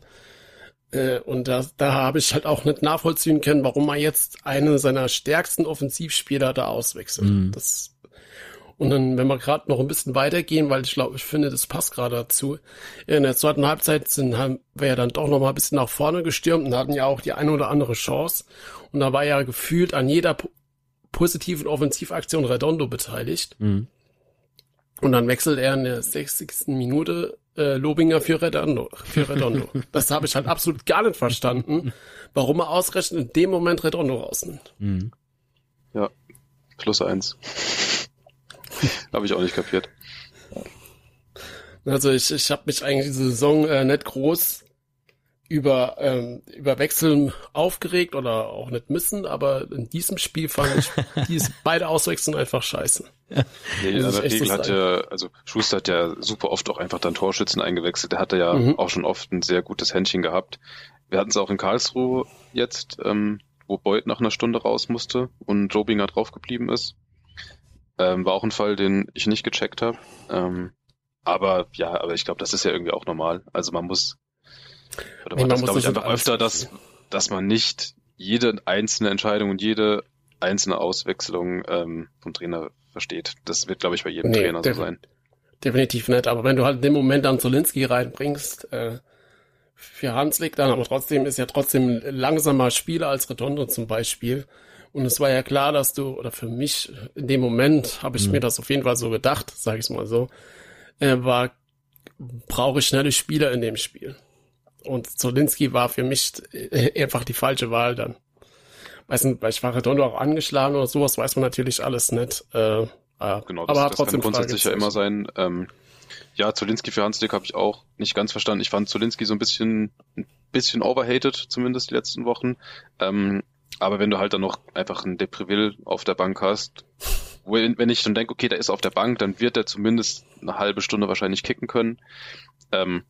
Äh, und da, da habe ich halt auch nicht nachvollziehen können, warum er jetzt einen seiner stärksten Offensivspieler da auswechselt. Mhm. Das, und dann, wenn wir gerade noch ein bisschen weitergehen, weil ich glaube, ich finde, das passt gerade dazu. In der zweiten Halbzeit sind haben wir ja dann doch noch mal ein bisschen nach vorne gestürmt und hatten ja auch die eine oder andere Chance. Und da war ja gefühlt an jeder po positiven Offensivaktion Redondo beteiligt. mh. Und dann wechselt er in der 60. Minute äh, Lobinger für Redondo. Für Redondo. das habe ich halt absolut gar nicht verstanden, warum er ausgerechnet in dem Moment Redondo rausnimmt. Mh. Plus eins. habe ich auch nicht kapiert. Also ich, ich habe mich eigentlich diese Saison äh, nicht groß über, ähm, über Wechseln aufgeregt oder auch nicht müssen, aber in diesem Spiel fand ich diese beide Auswechseln einfach scheiße. Nee, Muss ich aber Regel hat ja, also Schuster hat ja super oft auch einfach dann Torschützen eingewechselt. Der hatte ja Mhm. auch schon oft ein sehr gutes Händchen gehabt. Wir hatten es auch in Karlsruhe jetzt, ähm, wo Beuth nach einer Stunde raus musste und Jobinger draufgeblieben ist. Ähm, war auch ein Fall, den ich nicht gecheckt habe. Ähm, aber ja, aber ich glaube, das ist ja irgendwie auch normal. Also man muss, oder Nee, man man das muss glaube ich einfach öfter, dass, dass man nicht jede einzelne Entscheidung und jede einzelne Auswechslung ähm, vom Trainer versteht. Das wird, glaube ich, bei jedem Nee, Trainer so sein. Definitiv nicht, aber wenn du halt in dem Moment dann Zolinski reinbringst, äh, für Hanslik dann, aber trotzdem ist ja trotzdem langsamer Spieler als Redondo zum Beispiel. Und es war ja klar, dass du, oder für mich in dem Moment habe ich Mhm. mir das auf jeden Fall so gedacht, sage ich mal so, äh, war, brauche ich schnelle Spieler in dem Spiel. Und Zolinski war für mich äh, einfach die falsche Wahl dann. Weiß nicht, vielleicht war Redondo auch angeschlagen oder sowas, weiß man natürlich alles nicht. Äh, äh, Genau, das, aber das trotzdem kann grundsätzlich ja immer sein. Ähm, ja, Zolinski für Hanslik habe ich auch nicht ganz verstanden. Ich fand Zolinski so ein bisschen, ein bisschen overhated, zumindest die letzten Wochen. Ähm, aber wenn du halt dann noch einfach einen Depriville auf der Bank hast, wo, wenn ich dann denke, okay, der ist auf der Bank, dann wird er zumindest eine halbe Stunde wahrscheinlich kicken können. Ähm,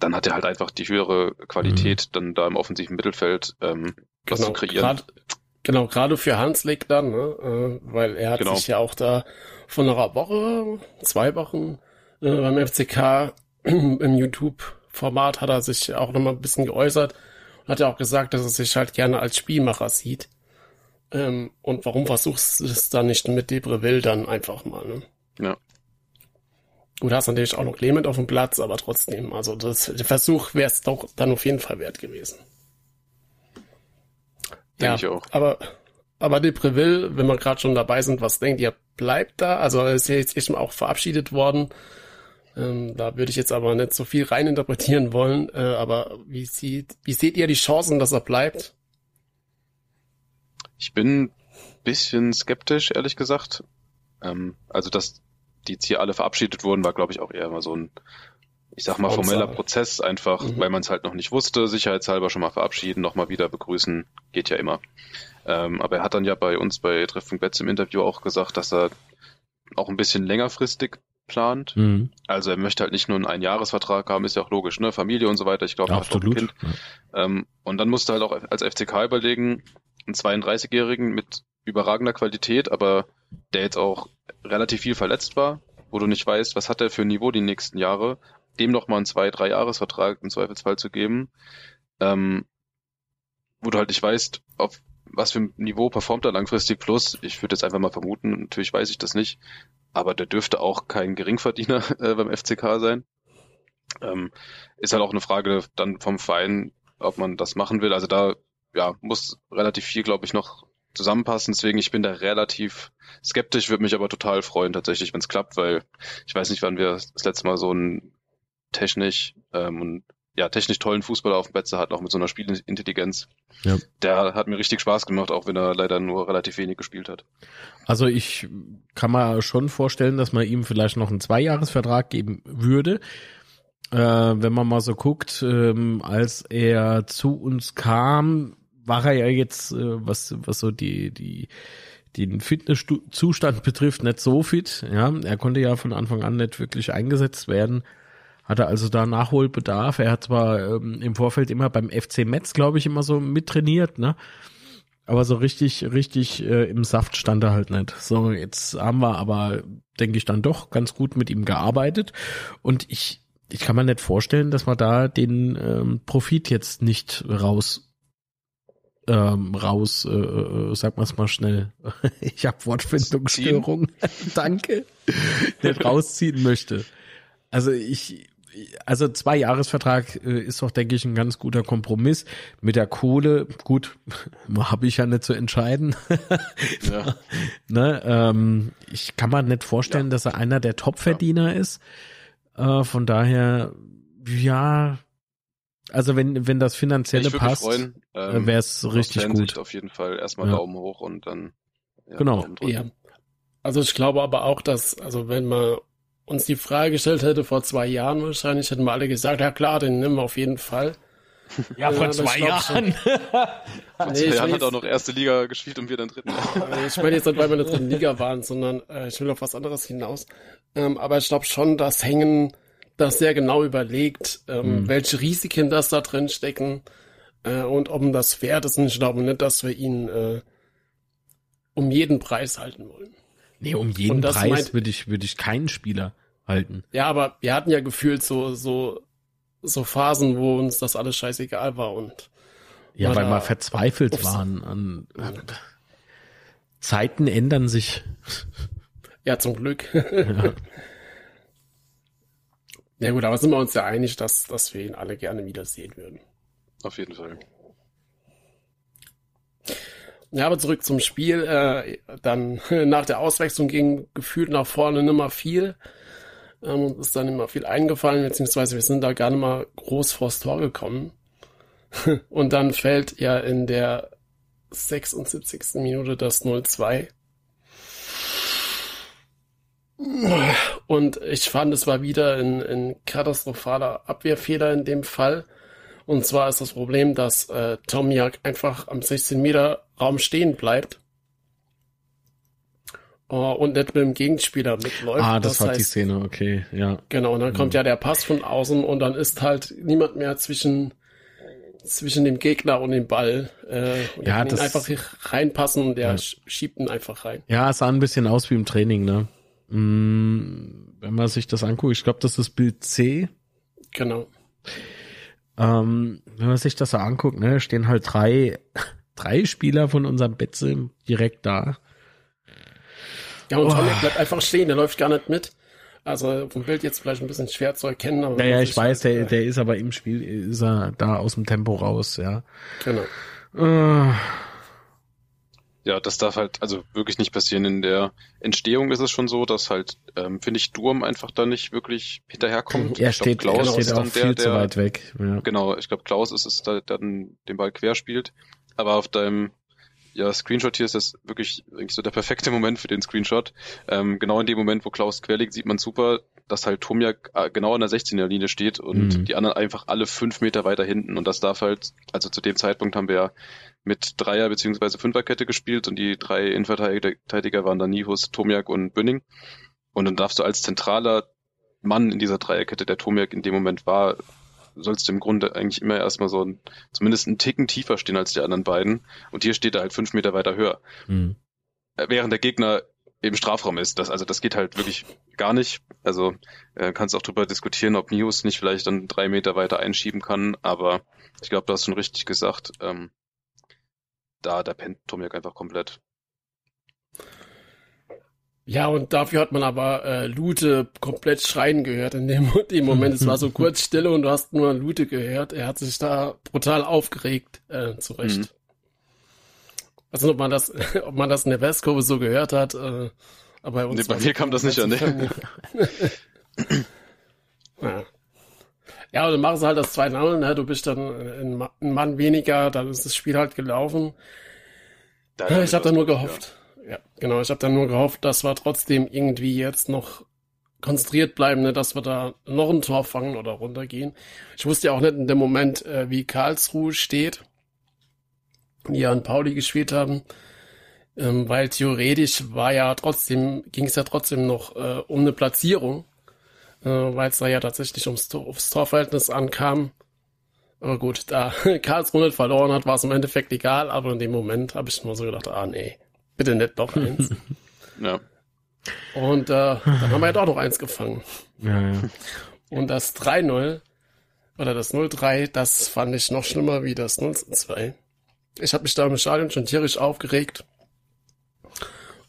dann hat er halt einfach die höhere Qualität, dann da im offensiven Mittelfeld ähm, was zu kreieren. Grad, genau, gerade für Hanslik dann, ne? äh, weil er hat Genau. sich ja auch da vor einer Woche, zwei Wochen äh, beim FCK im YouTube-Format hat er sich auch nochmal ein bisschen geäußert und hat ja auch gesagt, dass er sich halt gerne als Spielmacher sieht. Ähm, und warum versuchst du es dann nicht mit Debreville dann einfach mal, ne? Ja. Gut, hast natürlich auch noch Clement auf dem Platz, aber trotzdem, also das, der Versuch wäre es doch dann auf jeden Fall wert gewesen. Ich auch. Aber, aber Depreville, wenn wir gerade schon dabei sind, was denkt ihr, bleibt da? Also er ist ja jetzt eben auch verabschiedet worden. Ähm, da würde ich jetzt aber nicht so viel reininterpretieren wollen. Äh, aber wie sieht, wie seht ihr die Chancen, dass er bleibt? Ich bin ein bisschen skeptisch, ehrlich gesagt. Ähm, also, dass die jetzt hier alle verabschiedet wurden, war, glaube ich, auch eher mal so ein, ich sag mal, formeller Prozess einfach, mhm. weil man es halt noch nicht wusste, sicherheitshalber schon mal verabschieden, nochmal wieder begrüßen, geht ja immer. Ähm, aber er hat dann ja bei uns bei Treffpunkt Betz im Interview auch gesagt, dass er auch ein bisschen längerfristig plant. Mhm. Also er möchte halt nicht nur einen Einjahresvertrag haben, ist ja auch logisch, ne? Familie und so weiter. Ich glaube, ja, absolut. Kind. Ja. Ähm, und dann musste halt auch als FCK überlegen, einen 32-Jährigen mit überragender Qualität, aber der jetzt auch relativ viel verletzt war, wo du nicht weißt, was hat er für ein Niveau die nächsten Jahre, dem noch mal einen zwei, drei Jahresvertrag im Zweifelsfall zu geben, ähm, wo du halt nicht weißt, auf was für ein Niveau performt er langfristig plus. Ich würde jetzt einfach mal vermuten, natürlich weiß ich das nicht, aber der dürfte auch kein Geringverdiener äh, beim FCK sein. Ähm, ist halt auch eine Frage dann vom Verein, ob man das machen will. Also da ja, muss relativ viel, glaube ich, noch zusammenpassen. Deswegen, ich bin da relativ skeptisch, würde mich aber total freuen tatsächlich, wenn es klappt, weil ich weiß nicht, wann wir das letzte Mal so ein technisch ähm, und ja, technisch tollen Fußballer auf dem Betze hat, auch mit so einer Spielintelligenz. Ja. Der hat mir richtig Spaß gemacht, auch wenn er leider nur relativ wenig gespielt hat. Also ich kann mir schon vorstellen, dass man ihm vielleicht noch einen Zweijahresvertrag geben würde. Äh, wenn man mal so guckt, ähm, als er zu uns kam, war er ja jetzt, äh, was, was so die, die, den Fitnesszustand betrifft, nicht so fit. Ja, er konnte ja von Anfang an nicht wirklich eingesetzt werden hatte also da Nachholbedarf. Er hat zwar ähm, im Vorfeld immer beim FC Metz, glaube ich, immer so mittrainiert, ne? Aber so richtig, richtig äh, im Saft stand er halt nicht. So, jetzt haben wir aber, denke ich, dann doch ganz gut mit ihm gearbeitet. Und ich, ich kann mir nicht vorstellen, dass man da den ähm, Profit jetzt nicht raus ähm, raus, äh, äh, sag mal's mal schnell. ich habe Wortfindungsstörung. Danke. nicht rausziehen möchte. Also ich, also zwei Jahresvertrag äh, ist doch, denke ich, ein ganz guter Kompromiss. Mit der Kohle, gut, habe ich ja nicht zu entscheiden. ja. ne, ähm, ich kann mir nicht vorstellen, ja. dass er einer der Topverdiener ja. ist. Äh, von daher, ja, also wenn wenn das finanzielle passt, ähm, wäre es richtig gut. Sicht auf jeden Fall erstmal Daumen hoch und dann ja, genau. Ja. Also ich glaube aber auch, dass also wenn man uns die Frage gestellt hätte vor zwei Jahren wahrscheinlich, hätten wir alle gesagt, ja klar, den nehmen wir auf jeden Fall. Ja, vor zwei Jahren. vor zwei Jahren hat auch noch erste Liga gespielt und wir dann dritten. ich meine jetzt nicht, weil wir in der dritten Liga waren, sondern äh, ich will auf was anderes hinaus. Ähm, aber ich glaube schon, dass Hängen das sehr genau überlegt, ähm, mhm. welche Risiken das da drin stecken äh, und ob ihm das wert ist. Und ich glaube nicht, dass wir ihn äh, um jeden Preis halten wollen. Nee, um jeden Preis würde ich, würde ich keinen Spieler halten. Ja, aber wir hatten ja gefühlt so, so, so Phasen, wo uns das alles scheißegal war und. Ja, weil wir verzweifelt ups. waren an, an Zeiten ändern sich. Ja, zum Glück. Ja. ja gut, aber sind wir uns ja einig, dass, dass wir ihn alle gerne wiedersehen würden. Auf jeden Fall. Ja, aber zurück zum Spiel. Äh, dann nach der Auswechslung ging gefühlt nach vorne nimmer viel. Ähm, und ist dann immer viel eingefallen, beziehungsweise wir sind da gar nicht mal groß vors Tor gekommen. und dann fällt ja in der 76. Minute das 0-2. Und ich fand, es war wieder ein, ein katastrophaler Abwehrfehler in dem Fall. Und zwar ist das Problem, dass äh, Tomiak einfach am 16 Meter Raum stehen bleibt uh, und nicht mit dem Gegenspieler mitläuft. Ah, das, das war heißt, die Szene, okay, ja. Genau, und dann kommt ja der Pass von außen und dann ist halt niemand mehr zwischen zwischen dem Gegner und dem Ball. Äh, und ja, das einfach reinpassen und der ja. schiebt ihn einfach rein. Ja, es sah ein bisschen aus wie im Training, ne? Mm, wenn man sich das anguckt, ich glaube, das ist Bild C. Genau. Ähm, wenn man sich das so anguckt, ne, stehen halt drei, drei Spieler von unserem Betze direkt da. Ja, und oh. Bleibt einfach stehen, der läuft gar nicht mit. Also vom Bild jetzt vielleicht ein bisschen schwer zu erkennen. Aber naja, ich weiß, der, der ist aber im Spiel, ist er da aus dem Tempo raus, ja. Genau. Uh, ja, das darf halt also wirklich nicht passieren. In der Entstehung ist es schon so, dass halt, ähm, finde ich, Durm einfach da nicht wirklich hinterherkommt. Er steht, glaub, Klaus steht auch viel der, zu weit weg. Ja. Genau, ich glaube, Klaus ist es, der dann den Ball quer spielt. Aber auf deinem ja, Screenshot hier ist das wirklich, wirklich so der perfekte Moment für den Screenshot. Ähm, genau in dem Moment, wo Klaus quer liegt, sieht man super, dass halt Tomiak äh, genau an der 16er Linie steht und mhm. die anderen einfach alle fünf Meter weiter hinten. Und das darf halt, also zu dem Zeitpunkt haben wir ja mit Dreier- beziehungsweise Fünferkette gespielt und die drei Innenverteidiger waren dann Nihus, Tomiak und Bünning. Und dann darfst du als zentraler Mann in dieser Dreierkette, der Tomiak in dem Moment war, sollst du im Grunde eigentlich immer erstmal so ein, zumindest einen Ticken tiefer stehen als die anderen beiden. Und hier steht er halt fünf Meter weiter höher. Mhm. Während der Gegner im Strafraum ist. Das, also das geht halt wirklich gar nicht. Also äh, kannst auch drüber diskutieren, ob News nicht vielleicht dann drei Meter weiter einschieben kann, aber ich glaube, du hast schon richtig gesagt, ähm, da der pennt Tomiak einfach komplett. Ja, und dafür hat man aber äh, Lute komplett schreien gehört in dem, dem Moment. es war so kurz Stille und du hast nur Lute gehört. Er hat sich da brutal aufgeregt, äh, zu Recht. Mhm. Also ob man das, ob man das in der Westkurve so gehört hat, äh, aber bei uns. Nee, bei mir kam das nicht an, ne? Ja. ja, dann machen sie halt das 2-0, ne? Du bist dann ein Mann weniger, dann ist das Spiel halt gelaufen. Da ich habe da nur gehofft. Ja. ja, genau, ich habe dann nur gehofft, dass wir trotzdem irgendwie jetzt noch konzentriert bleiben, ne, dass wir da noch ein Tor fangen oder runtergehen. Ich wusste ja auch nicht in dem Moment, äh, wie Karlsruhe steht die an Pauli gespielt haben, ähm, weil theoretisch war ja trotzdem, ging es ja trotzdem noch äh, um eine Platzierung, äh, weil es da ja tatsächlich ums, Tor, ums Torverhältnis ankam. Aber gut, da Karlsruhe nicht verloren hat, war es im Endeffekt egal, aber in dem Moment habe ich nur so gedacht, ah nee, bitte nicht doch eins. ja. Und äh, dann haben wir ja doch noch eins gefangen. Ja, ja. Und das 3-0 oder das 0-3, das fand ich noch schlimmer wie das 0-2. Ich habe mich da im Stadion schon tierisch aufgeregt.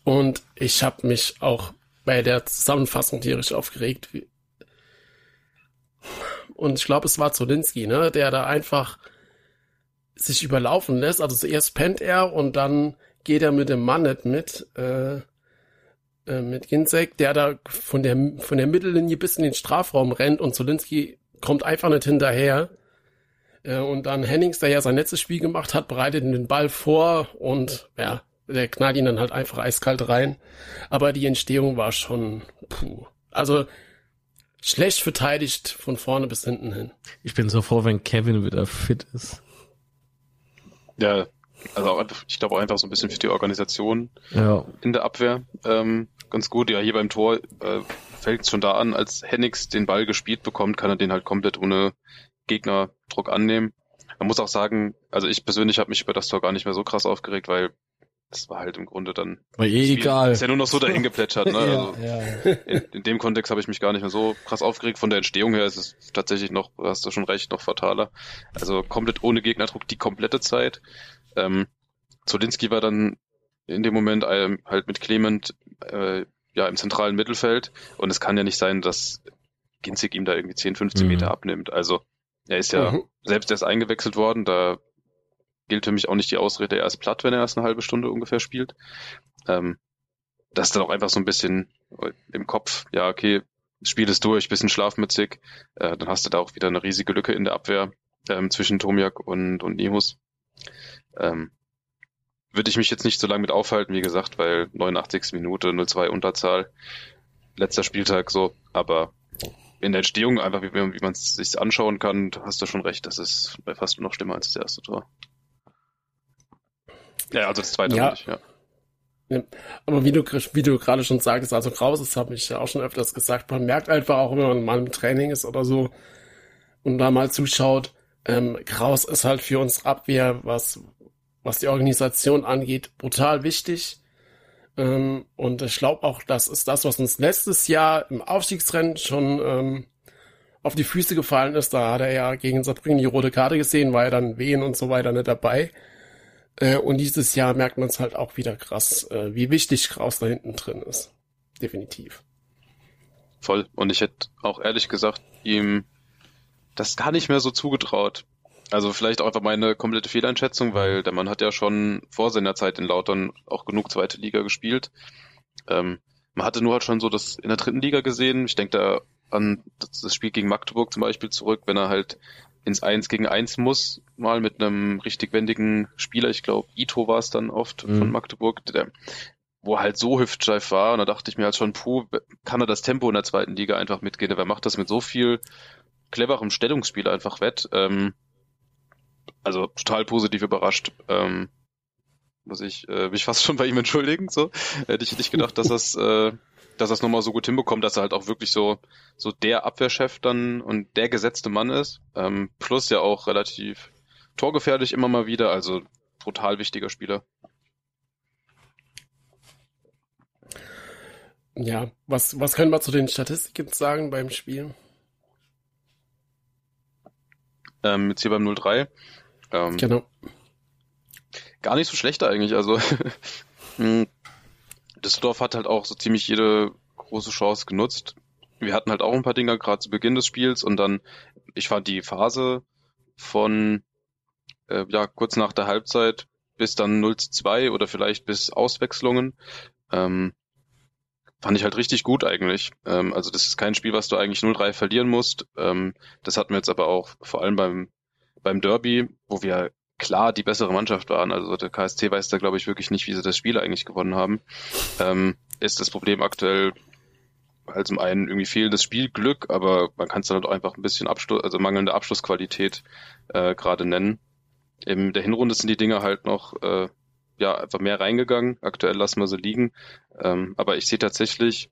Und ich habe mich auch bei der Zusammenfassung tierisch aufgeregt. Und ich glaube, es war Zolinski, ne, der da einfach sich überlaufen lässt. Also zuerst pennt er und dann geht er mit dem Mann nicht mit, äh, äh, mit Ginzek, der da von der, von der Mittellinie bis in den Strafraum rennt und Zolinski kommt einfach nicht hinterher. Äh, und dann Hennings, der ja sein letztes Spiel gemacht hat, bereitet den Ball vor und ja, der knallt ihn dann halt einfach eiskalt rein. Aber die Entstehung war schon, puh. Also schlecht verteidigt von vorne bis hinten hin. Ich bin so froh, wenn Kevin wieder fit ist. Ja, also ich glaube auch einfach so ein bisschen für die Organisation ja. in der Abwehr ähm, ganz gut. Ja, hier beim Tor äh, fällt es schon da an, als Hennings den Ball gespielt bekommt, kann er den halt komplett ohne Gegnerdruck annehmen. Man muss auch sagen, also ich persönlich habe mich über das Tor gar nicht mehr so krass aufgeregt, weil das war halt im Grunde dann. War eh egal. Ist ja nur noch so dahin geplätschert, ne? ja, also ja. In, in, dem Kontext habe ich mich gar nicht mehr so krass aufgeregt. Von der Entstehung her ist es tatsächlich noch, hast du schon recht, noch fataler. Also komplett ohne Gegnerdruck die komplette Zeit. Ähm, Zolinski war dann in dem Moment ähm, halt mit Clement äh, ja im zentralen Mittelfeld und es kann ja nicht sein, dass Ginzig ihm da irgendwie 10, 15 mhm. Meter abnimmt. Also er ist ja mhm. selbst erst eingewechselt worden, da gilt für mich auch nicht die Ausrede, er ist platt, wenn er erst eine halbe Stunde ungefähr spielt. Ähm, das ist dann auch einfach so ein bisschen im Kopf, ja, okay, Spiel ist durch, bisschen schlafmützig, äh, dann hast du da auch wieder eine riesige Lücke in der Abwehr ähm, zwischen Tomiak und, und Nemus. Ähm, würde ich mich jetzt nicht so lange mit aufhalten, wie gesagt, weil 89. Minute, 0-2 Unterzahl, letzter Spieltag so, aber in der Entstehung, einfach wie, wie man es sich anschauen kann, hast du schon recht, das ist fast noch schlimmer als das erste Tor. Ja, also das zweite ja. Nicht, ja. ja. Aber wie du, wie du gerade schon sagtest, also Kraus, das habe ich ja auch schon öfters gesagt, man merkt einfach auch, wenn man mal im Training ist oder so und da mal zuschaut, ähm, Kraus ist halt für uns Abwehr, was, was die Organisation angeht, brutal wichtig. Ähm, und ich glaube auch, das ist das, was uns letztes Jahr im Aufstiegsrennen schon ähm, auf die Füße gefallen ist. Da hat er ja gegen Saarbrücken die rote Karte gesehen, war er dann Wehen und so weiter nicht dabei. Äh, und dieses Jahr merkt man es halt auch wieder krass, äh, wie wichtig Kraus da hinten drin ist. Definitiv. Voll. Und ich hätte auch ehrlich gesagt ihm das gar nicht mehr so zugetraut. Also vielleicht auch einfach meine komplette Fehleinschätzung, weil der Mann hat ja schon vor seiner Zeit in Lautern auch genug zweite Liga gespielt. Ähm, man hatte nur halt schon so das in der dritten Liga gesehen. Ich denke da an das Spiel gegen Magdeburg zum Beispiel zurück, wenn er halt ins Eins gegen Eins muss, mal mit einem richtig wendigen Spieler, ich glaube Ito war es dann oft mhm. von Magdeburg, der, wo halt so hüftsteif war und da dachte ich mir halt schon, puh, kann er das Tempo in der zweiten Liga einfach mitgehen, wer macht das mit so viel cleverem Stellungsspiel einfach wett. Ähm, also total positiv überrascht. Ähm, muss ich äh, mich fast schon bei ihm entschuldigen. So hätte ich nicht gedacht, dass das, äh, dass das nochmal so gut hinbekommt, dass er halt auch wirklich so so der Abwehrchef dann und der gesetzte Mann ist. Ähm, plus ja auch relativ torgefährlich immer mal wieder. Also brutal wichtiger Spieler. Ja, was was können wir zu den Statistiken sagen beim Spiel? Ähm, jetzt hier beim 0-3. Ähm, genau. Gar nicht so schlecht eigentlich. Also hm, Düsseldorf hat halt auch so ziemlich jede große Chance genutzt. Wir hatten halt auch ein paar Dinger gerade zu Beginn des Spiels und dann, ich fand die Phase von äh, ja kurz nach der Halbzeit bis dann 0 zu 2 oder vielleicht bis Auswechslungen, ähm, fand ich halt richtig gut eigentlich. Ähm, also das ist kein Spiel, was du eigentlich 0-3 verlieren musst. Ähm, das hatten wir jetzt aber auch vor allem beim, beim Derby, wo wir klar die bessere Mannschaft waren. Also der KSC weiß da, glaube ich, wirklich nicht, wie sie das Spiel eigentlich gewonnen haben. Ähm, ist das Problem aktuell halt zum einen irgendwie fehlendes Spielglück, aber man kann es dann halt auch einfach ein bisschen Abschluss, also mangelnde Abschlussqualität äh, gerade nennen. In der Hinrunde sind die Dinge halt noch äh, ja einfach mehr reingegangen. Aktuell lassen wir sie liegen. Ähm, aber ich sehe tatsächlich,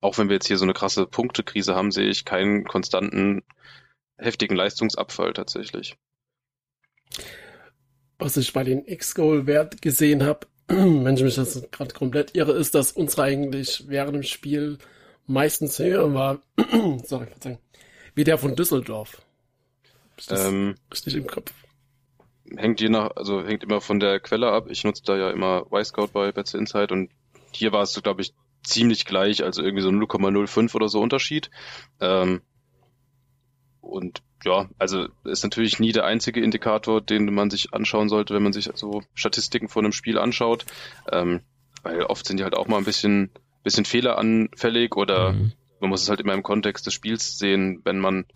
auch wenn wir jetzt hier so eine krasse Punktekrise haben, sehe ich keinen konstanten, heftigen Leistungsabfall tatsächlich. Was ich bei den X-Goal-Wert gesehen habe, wenn ich mich das gerade komplett irre, ist, dass unsere eigentlich während dem Spiel meistens höher war, sorry, wie der von Düsseldorf. Ist das ähm, richtig im Kopf? hängt je nach, also hängt immer von der Quelle ab. Ich nutze da ja immer Y-Scout bei Betze Insight und hier war es, glaube ich, ziemlich gleich, also irgendwie so 0,05 oder so Unterschied. Ähm, und ja, also ist natürlich nie der einzige Indikator, den man sich anschauen sollte, wenn man sich so Statistiken von einem Spiel anschaut. Ähm, weil oft sind die halt auch mal ein bisschen, bisschen fehleranfällig oder mhm. man muss es halt immer im Kontext des Spiels sehen, wenn man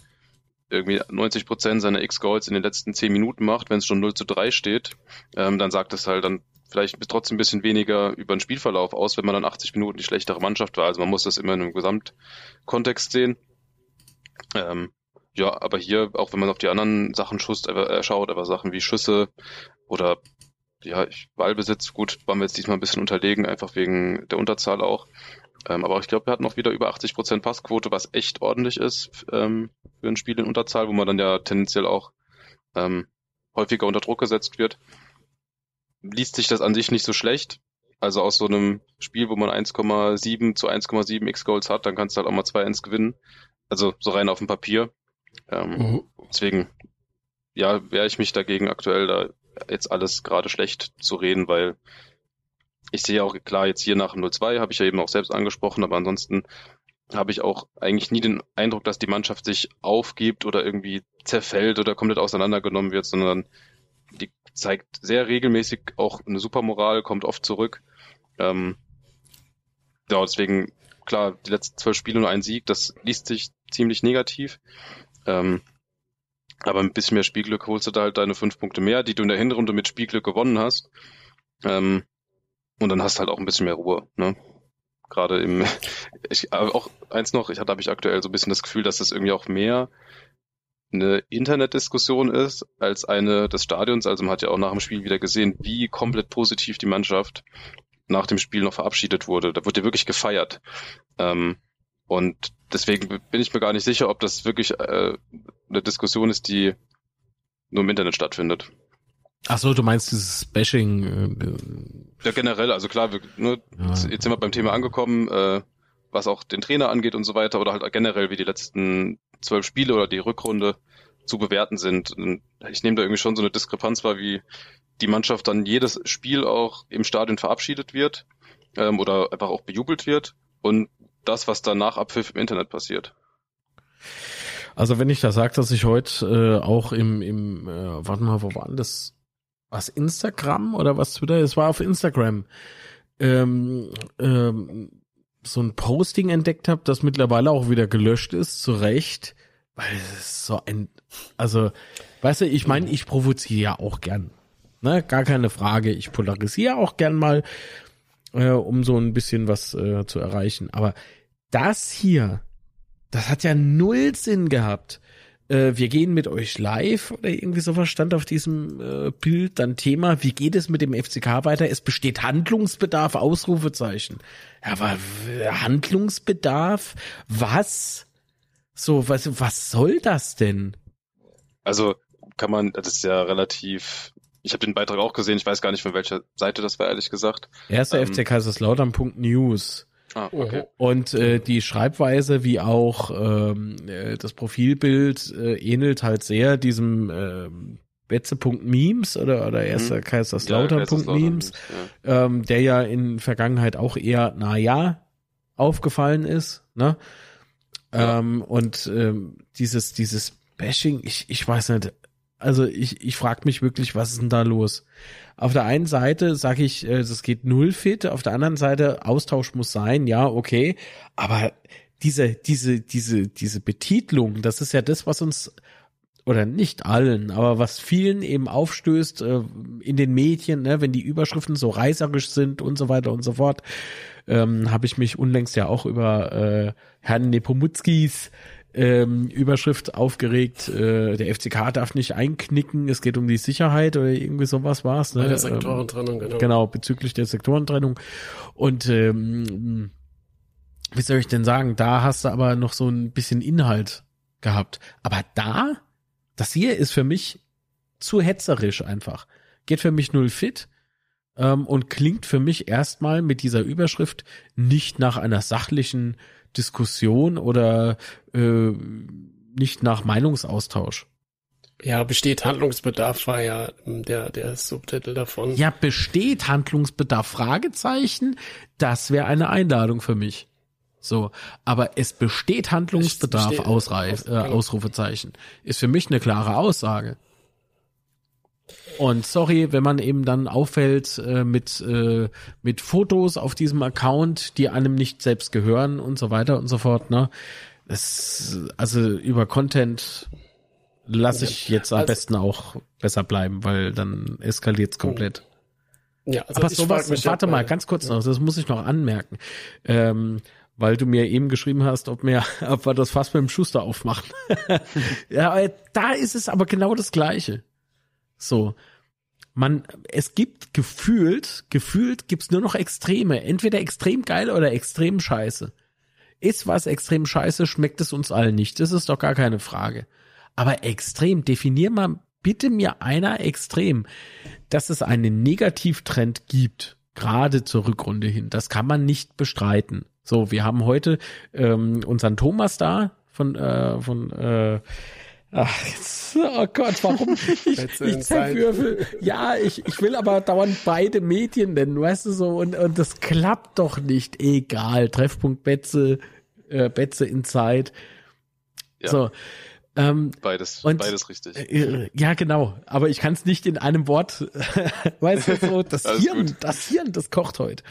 irgendwie 90 Prozent seiner X-Goals in den letzten 10 Minuten macht, wenn es schon 0 zu 3 steht, ähm, dann sagt es halt dann vielleicht trotzdem ein bisschen weniger über den Spielverlauf aus, wenn man dann 80 Minuten die schlechtere Mannschaft war. Also man muss das immer in einem Gesamtkontext sehen. Ähm, ja, aber hier, auch wenn man auf die anderen Sachen schuss, äh, schaut, aber Sachen wie Schüsse oder ja, Ballbesitz, gut, waren wir jetzt diesmal ein bisschen unterlegen, einfach wegen der Unterzahl auch. Ähm, aber ich glaube, wir hatten auch wieder über 80% Passquote, was echt ordentlich ist ähm, für ein Spiel in Unterzahl, wo man dann ja tendenziell auch ähm, häufiger unter Druck gesetzt wird. Liest sich das an sich nicht so schlecht. Also aus so einem Spiel, wo man 1,7 zu 1,7 X-Goals hat, dann kannst du halt auch mal 2-1 gewinnen. Also so rein auf dem Papier. Ähm, mhm. Deswegen, ja, wehre ich mich dagegen aktuell da jetzt alles gerade schlecht zu reden, weil ich sehe auch klar jetzt hier nach dem 0-2, habe ich ja eben auch selbst angesprochen, aber ansonsten habe ich auch eigentlich nie den Eindruck, dass die Mannschaft sich aufgibt oder irgendwie zerfällt oder komplett auseinandergenommen wird, sondern die zeigt sehr regelmäßig auch eine Supermoral, kommt oft zurück. Ähm, ja, deswegen, klar, die letzten zwölf Spiele nur ein Sieg, das liest sich ziemlich negativ. Ähm, aber ein bisschen mehr Spielglück holst du da halt deine fünf Punkte mehr, die du in der Hinrunde mit Spielglück gewonnen hast. Ähm, und dann hast du halt auch ein bisschen mehr Ruhe, ne? Gerade im, ich, auch eins noch, ich hatte, habe ich aktuell so ein bisschen das Gefühl, dass das irgendwie auch mehr eine Internetdiskussion ist als eine des Stadions. Also man hat ja auch nach dem Spiel wieder gesehen, wie komplett positiv die Mannschaft nach dem Spiel noch verabschiedet wurde. Da wurde ja wirklich gefeiert. Ähm, und deswegen bin ich mir gar nicht sicher, ob das wirklich äh, eine Diskussion ist, die nur im Internet stattfindet. Ach so, du meinst dieses Bashing? Äh, ja, generell, also klar, wir, ne, ja. jetzt sind wir beim Thema angekommen, äh, was auch den Trainer angeht und so weiter, oder halt generell, wie die letzten zwölf Spiele oder die Rückrunde zu bewerten sind. Und ich nehme da irgendwie schon so eine Diskrepanz wahr, wie die Mannschaft dann jedes Spiel auch im Stadion verabschiedet wird ähm, oder einfach auch bejubelt wird und das, was danach Abpfiff im Internet passiert. Also wenn ich da sage, dass ich heute äh, auch im, im äh, warte mal, wo war das? was Instagram oder was Twitter? Es war auf Instagram. Ähm, ähm, so ein Posting entdeckt habe, das mittlerweile auch wieder gelöscht ist, zu Recht, Weil es ist so ein, also, weißt du, ich meine, ich provoziere ja auch gern. Ne, gar keine Frage. Ich polarisiere auch gern mal, äh, um so ein bisschen was äh, zu erreichen. Aber das hier, das hat ja null Sinn gehabt. Äh, wir gehen mit euch live oder irgendwie sowas stand auf diesem äh, Bild. Dann Thema, wie geht es mit dem FCK weiter? Es besteht Handlungsbedarf, Ausrufezeichen. Ja, aber Handlungsbedarf? Was? So, was, was soll das denn? Also kann man, das ist ja relativ ich habe den Beitrag auch gesehen, ich weiß gar nicht, von welcher Seite das war, ehrlich gesagt. Erster ähm, FC Kaiserslautern.news. Ah, okay. Und äh, die Schreibweise wie auch ähm, äh, das Profilbild äh, ähnelt halt sehr diesem äh, Betze.memes oder, oder erster mhm. Kaiserslautern.memes, ja, ja. ähm, der ja in Vergangenheit auch eher, na ja, aufgefallen ist, ne? Ja. Ähm, und ähm, dieses, dieses Bashing, ich, ich weiß nicht, also ich, ich frage mich wirklich, was ist denn da los? Auf der einen Seite sage ich, äh, das geht null fit, auf der anderen Seite Austausch muss sein, ja, okay, aber diese, diese, diese, diese Betitlung, das ist ja das, was uns oder nicht allen, aber was vielen eben aufstößt äh, in den Medien, ne, wenn die Überschriften so reißerisch sind und so weiter und so fort, ähm, habe ich mich unlängst ja auch über äh, Herrn Nepomutskis ähm, Überschrift aufgeregt, äh, der FCK darf nicht einknicken, es geht um die Sicherheit oder irgendwie sowas war es. Ne? Bei der Sektorentrennung, genau. Genau, bezüglich der Sektorentrennung. Und ähm, wie soll ich denn sagen, da hast du aber noch so ein bisschen Inhalt gehabt. Aber da, das hier ist für mich zu hetzerisch einfach. Geht für mich null fit ähm, und klingt für mich erstmal mit dieser Überschrift nicht nach einer sachlichen Diskussion oder äh, nicht nach Meinungsaustausch. Ja, besteht Handlungsbedarf war ja der, der Subtitel davon. Ja, besteht Handlungsbedarf? Fragezeichen. Das wäre eine Einladung für mich. So, aber es besteht Handlungsbedarf, besteht, Ausreif, äh, Ausrufezeichen. Ist für mich eine klare Aussage. Und sorry, wenn man eben dann auffällt äh, mit, äh, mit Fotos auf diesem Account, die einem nicht selbst gehören und so weiter und so fort, ne? Das, also über Content lasse ich jetzt am also, besten auch besser bleiben, weil dann eskaliert's komplett. Ja, also Aber sowas, warte mal, ganz kurz noch, das muss ich noch anmerken. Ähm, weil du mir eben geschrieben hast, ob wir, ob wir das Fass mit dem Schuster aufmachen. ja, da ist es aber genau das Gleiche. So. Man, es gibt gefühlt, gefühlt gibt's nur noch Extreme. Entweder extrem geil oder extrem scheiße. Ist was extrem scheiße, schmeckt es uns allen nicht. Das ist doch gar keine Frage. Aber extrem, definier mal bitte mir einer extrem, dass es einen Negativtrend gibt, gerade zur Rückrunde hin. Das kann man nicht bestreiten. So, wir haben heute ähm, unseren Thomas da von, äh, von äh, Ach, jetzt, oh Gott, warum? Ich, ich zerwürfel. Ja, ich, ich will aber dauernd beide Medien nennen, weißt du so, und, und das klappt doch nicht. Egal. Treffpunkt Betze, äh, Betze in Zeit. Ja. So. Ähm, beides, und, beides richtig. Äh, ja, genau. Aber ich kann es nicht in einem Wort, weißt du, so, das Hirn, das Hirn, das kocht heute.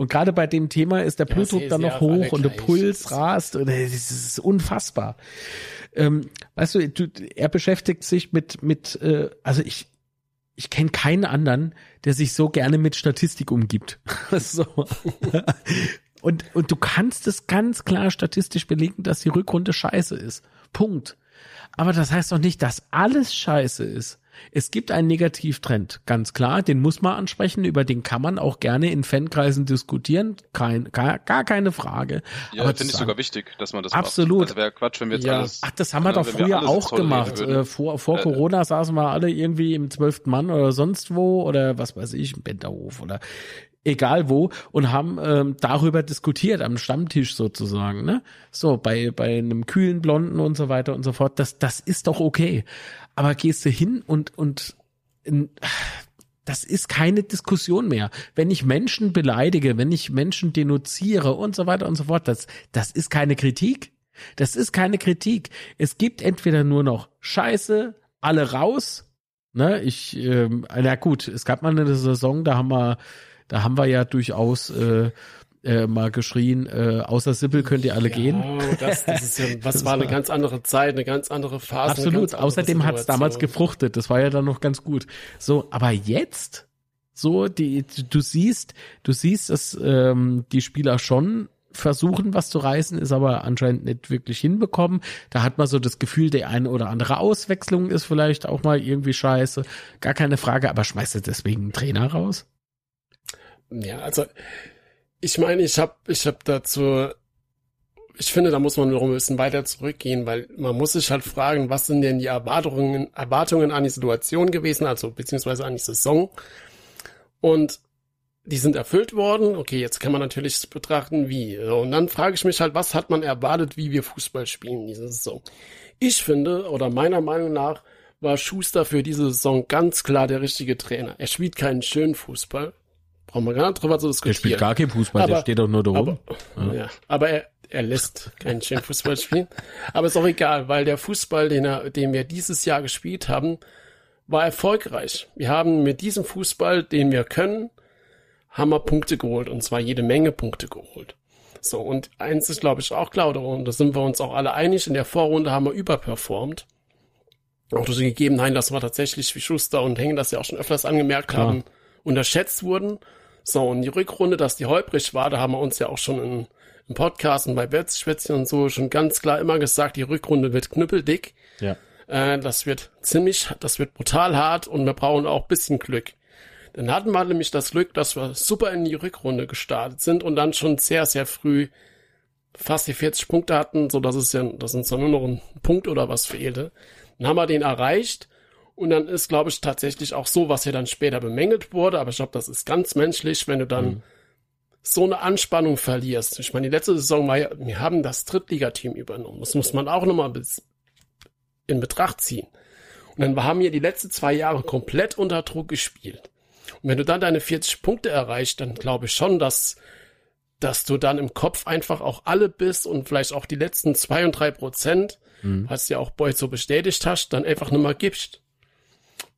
Und gerade bei dem Thema ist der Blutdruck dann noch hoch und der Puls rast und es ist unfassbar ähm, weißt du, du, er beschäftigt sich mit, mit, äh, also ich, ich kenne keinen anderen, der sich so gerne mit Statistik umgibt. so. und, und du kannst es ganz klar statistisch belegen, dass die Rückrunde scheiße ist. Punkt. Aber das heißt doch nicht, dass alles scheiße ist. Es gibt einen Negativtrend, ganz klar, den muss man ansprechen, über den kann man auch gerne in Fankreisen diskutieren, kein, gar, gar keine Frage. Ja, finde ich sogar wichtig, dass man das absolut. macht. Also wäre Quatsch, wenn wir jetzt ja. alles... Ach, das haben wir doch früher auch gemacht. Äh, vor vor äh, Corona saßen wir alle irgendwie im zwölften Mann oder sonst wo oder was weiß ich, im Benterhof oder egal wo und haben ähm, darüber diskutiert am Stammtisch sozusagen, ne? So bei bei einem kühlen Blonden und so weiter und so fort. Das das ist doch okay. Aber gehst du hin und und in, das ist keine Diskussion mehr. Wenn ich Menschen beleidige, wenn ich Menschen denunziere und so weiter und so fort, das das ist keine Kritik. Das ist keine Kritik. Es gibt entweder nur noch Scheiße, alle raus. Ne, ich, ähm, na gut, es gab mal eine Saison, da haben wir da haben wir ja durchaus äh, äh, mal geschrien, äh, außer Sippel könnt ihr alle ja, gehen. Das, das ist ja, was war eine ganz andere Zeit, eine ganz andere Phase. Absolut. Außerdem hat es damals gefruchtet. Das war ja dann noch ganz gut. So, aber jetzt, so, die, du siehst, du siehst, dass ähm, die Spieler schon versuchen, was zu reißen, ist aber anscheinend nicht wirklich hinbekommen. Da hat man so das Gefühl, der eine oder andere Auswechslung ist vielleicht auch mal irgendwie scheiße. Gar keine Frage, aber schmeißt du deswegen einen Trainer raus? Ja, also ich meine, ich habe ich hab dazu, ich finde, da muss man noch ein bisschen weiter zurückgehen, weil man muss sich halt fragen, was sind denn die Erwartungen, Erwartungen an die Situation gewesen, also beziehungsweise an die Saison. Und die sind erfüllt worden. Okay, jetzt kann man natürlich betrachten, wie. Und dann frage ich mich halt, was hat man erwartet, wie wir Fußball spielen diese Saison? Ich finde, oder meiner Meinung nach, war Schuster für diese Saison ganz klar der richtige Trainer. Er spielt keinen schönen Fußball. Brauchen wir gar nicht drüber zu diskutieren. Der spielt gar keinen Fußball, aber, der steht doch nur da rum. Aber, ja. ja. aber er, er lässt keinen schönen Fußball spielen. Aber ist auch egal, weil der Fußball, den, er, den wir dieses Jahr gespielt haben, war erfolgreich. Wir haben mit diesem Fußball, den wir können, haben wir Punkte geholt und zwar jede Menge Punkte geholt. So, und eins ist, glaube ich, auch klar, und da sind wir uns auch alle einig, in der Vorrunde haben wir überperformt. Auch durch die Gegebenheit, dass wir tatsächlich wie Schuster und Hengen das ja auch schon öfters angemerkt klar. haben, unterschätzt wurden. So, und die Rückrunde, dass die holprig war, da haben wir uns ja auch schon in, im Podcast und bei Wetzschwätzchen und so schon ganz klar immer gesagt, die Rückrunde wird knüppeldick. Ja. Äh, das wird ziemlich, das wird brutal hart und wir brauchen auch bisschen Glück. Dann hatten wir nämlich das Glück, dass wir super in die Rückrunde gestartet sind und dann schon sehr, sehr früh fast die 40 Punkte hatten, so dass es ja, dass uns dann nur noch ein Punkt oder was fehlte. Dann haben wir den erreicht und dann ist, glaube ich, tatsächlich auch so, was ja dann später bemängelt wurde, aber ich glaube, das ist ganz menschlich, wenn du dann mhm. so eine Anspannung verlierst. Ich meine, die letzte Saison war ja, wir haben das Drittligateam übernommen. Das muss man auch nochmal in Betracht ziehen. Und dann haben wir die letzten zwei Jahre komplett unter Druck gespielt. Und wenn du dann deine 40 Punkte erreichst, dann glaube ich schon, dass, dass du dann im Kopf einfach auch alle bist und vielleicht auch die letzten zwei und drei Prozent, mhm. was ja auch Boyd so bestätigt hast, dann einfach nur mal gibst.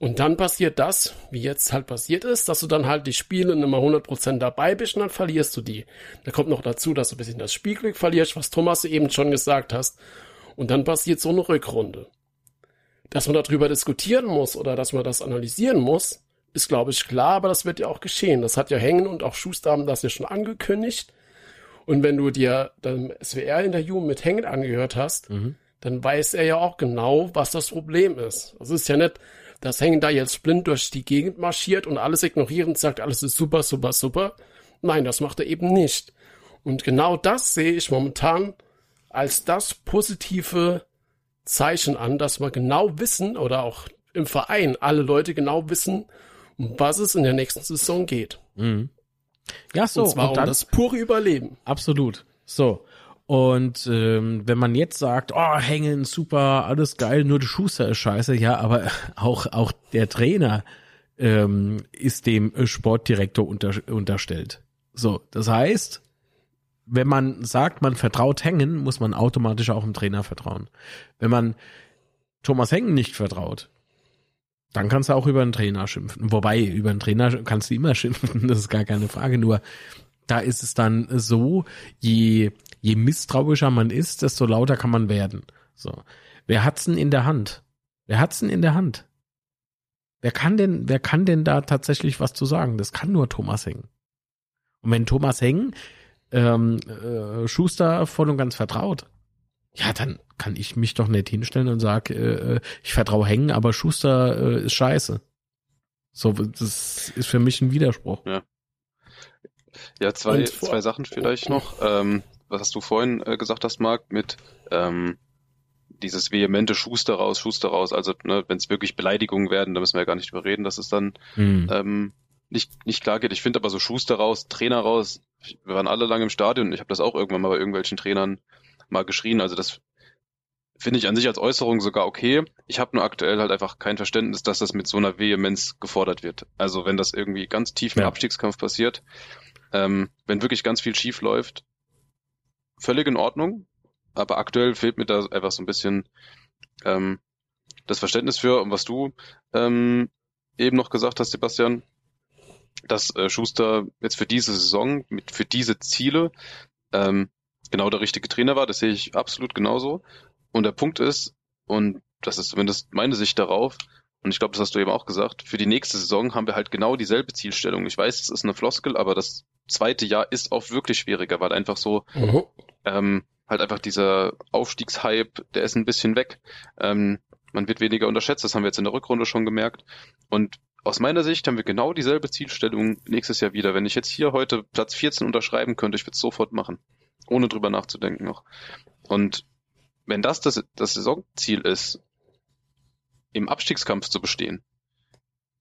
Und dann passiert das, wie jetzt halt passiert ist, dass du dann halt die Spiele immer 100% dabei bist und dann verlierst du die. Da kommt noch dazu, dass du ein bisschen das Spielglück verlierst, was Thomas eben schon gesagt hast. Und dann passiert so eine Rückrunde. Dass man darüber diskutieren muss oder dass man das analysieren muss, ist, glaube ich, klar, aber das wird ja auch geschehen. Das hat ja Hängen und auch Schuster haben das ja schon angekündigt. Und wenn du dir dann SWR-Interview mit Hängen angehört hast, mhm. dann weiß er ja auch genau, was das Problem ist. Das ist ja nicht, dass Hängen da jetzt blind durch die Gegend marschiert und alles ignorierend sagt, alles ist super, super, super. Nein, das macht er eben nicht. Und genau das sehe ich momentan als das positive Zeichen an, dass wir genau wissen oder auch im Verein alle Leute genau wissen, um was es in der nächsten Saison geht. Mhm. Ja, so. Und zwar und dann, um das pure Überleben. Absolut. So. Und ähm, wenn man jetzt sagt, oh, hängen, super, alles geil, nur der Schuster ist scheiße, ja, aber auch, auch der Trainer ähm, ist dem Sportdirektor unter, unterstellt. So, das heißt, wenn man sagt, man vertraut Hängen, muss man automatisch auch dem Trainer vertrauen. Wenn man Thomas Hängen nicht vertraut, dann kannst du auch über einen Trainer schimpfen. Wobei, über einen Trainer kannst du immer schimpfen, das ist gar keine Frage. Nur da ist es dann so, je, je misstrauischer man ist, desto lauter kann man werden. So. Wer hat's denn in der Hand? Wer hat's denn in der Hand? Wer kann denn, wer kann denn da tatsächlich was zu sagen? Das kann nur Thomas Heng. Und wenn Thomas Heng ähm, äh, Schuster voll und ganz vertraut, ja, dann kann ich mich doch nicht hinstellen und sag, äh, ich vertraue Hängen, aber Schuster äh, ist scheiße. So, das ist für mich ein Widerspruch. Ja, ja zwei, zwei Sachen vielleicht noch. Ähm, was hast du vorhin äh, gesagt hast, Marc, mit ähm, dieses vehemente Schuster raus, Schuster raus. Also, ne, wenn es wirklich Beleidigungen werden, da müssen wir ja gar nicht überreden, dass es dann hm. ähm, nicht, nicht klar geht. Ich finde aber so Schuster raus, Trainer raus, wir waren alle lange im Stadion. Ich habe das auch irgendwann mal bei irgendwelchen Trainern mal geschrien. Also das finde ich an sich als Äußerung sogar okay. Ich habe nur aktuell halt einfach kein Verständnis, dass das mit so einer Vehemenz gefordert wird. Also wenn das irgendwie ganz tief im ja. Abstiegskampf passiert, ähm, wenn wirklich ganz viel schief läuft, völlig in Ordnung. Aber aktuell fehlt mir da einfach so ein bisschen ähm, das Verständnis für, und was du ähm, eben noch gesagt hast, Sebastian, dass äh, Schuster jetzt für diese Saison, mit für diese Ziele, ähm, genau der richtige Trainer war. Das sehe ich absolut genauso. Und der Punkt ist, und das ist zumindest meine Sicht darauf, und ich glaube, das hast du eben auch gesagt, für die nächste Saison haben wir halt genau dieselbe Zielstellung. Ich weiß, es ist eine Floskel, aber das zweite Jahr ist auch wirklich schwieriger, weil einfach so mhm. Ähm, halt einfach dieser Aufstiegshype, der ist ein bisschen weg. Ähm, man wird weniger unterschätzt, das haben wir jetzt in der Rückrunde schon gemerkt. Und aus meiner Sicht haben wir genau dieselbe Zielstellung nächstes Jahr wieder. Wenn ich jetzt hier heute Platz 14 unterschreiben könnte, ich würde es sofort machen. Ohne drüber nachzudenken noch. Und wenn das, das das Saisonziel ist, im Abstiegskampf zu bestehen,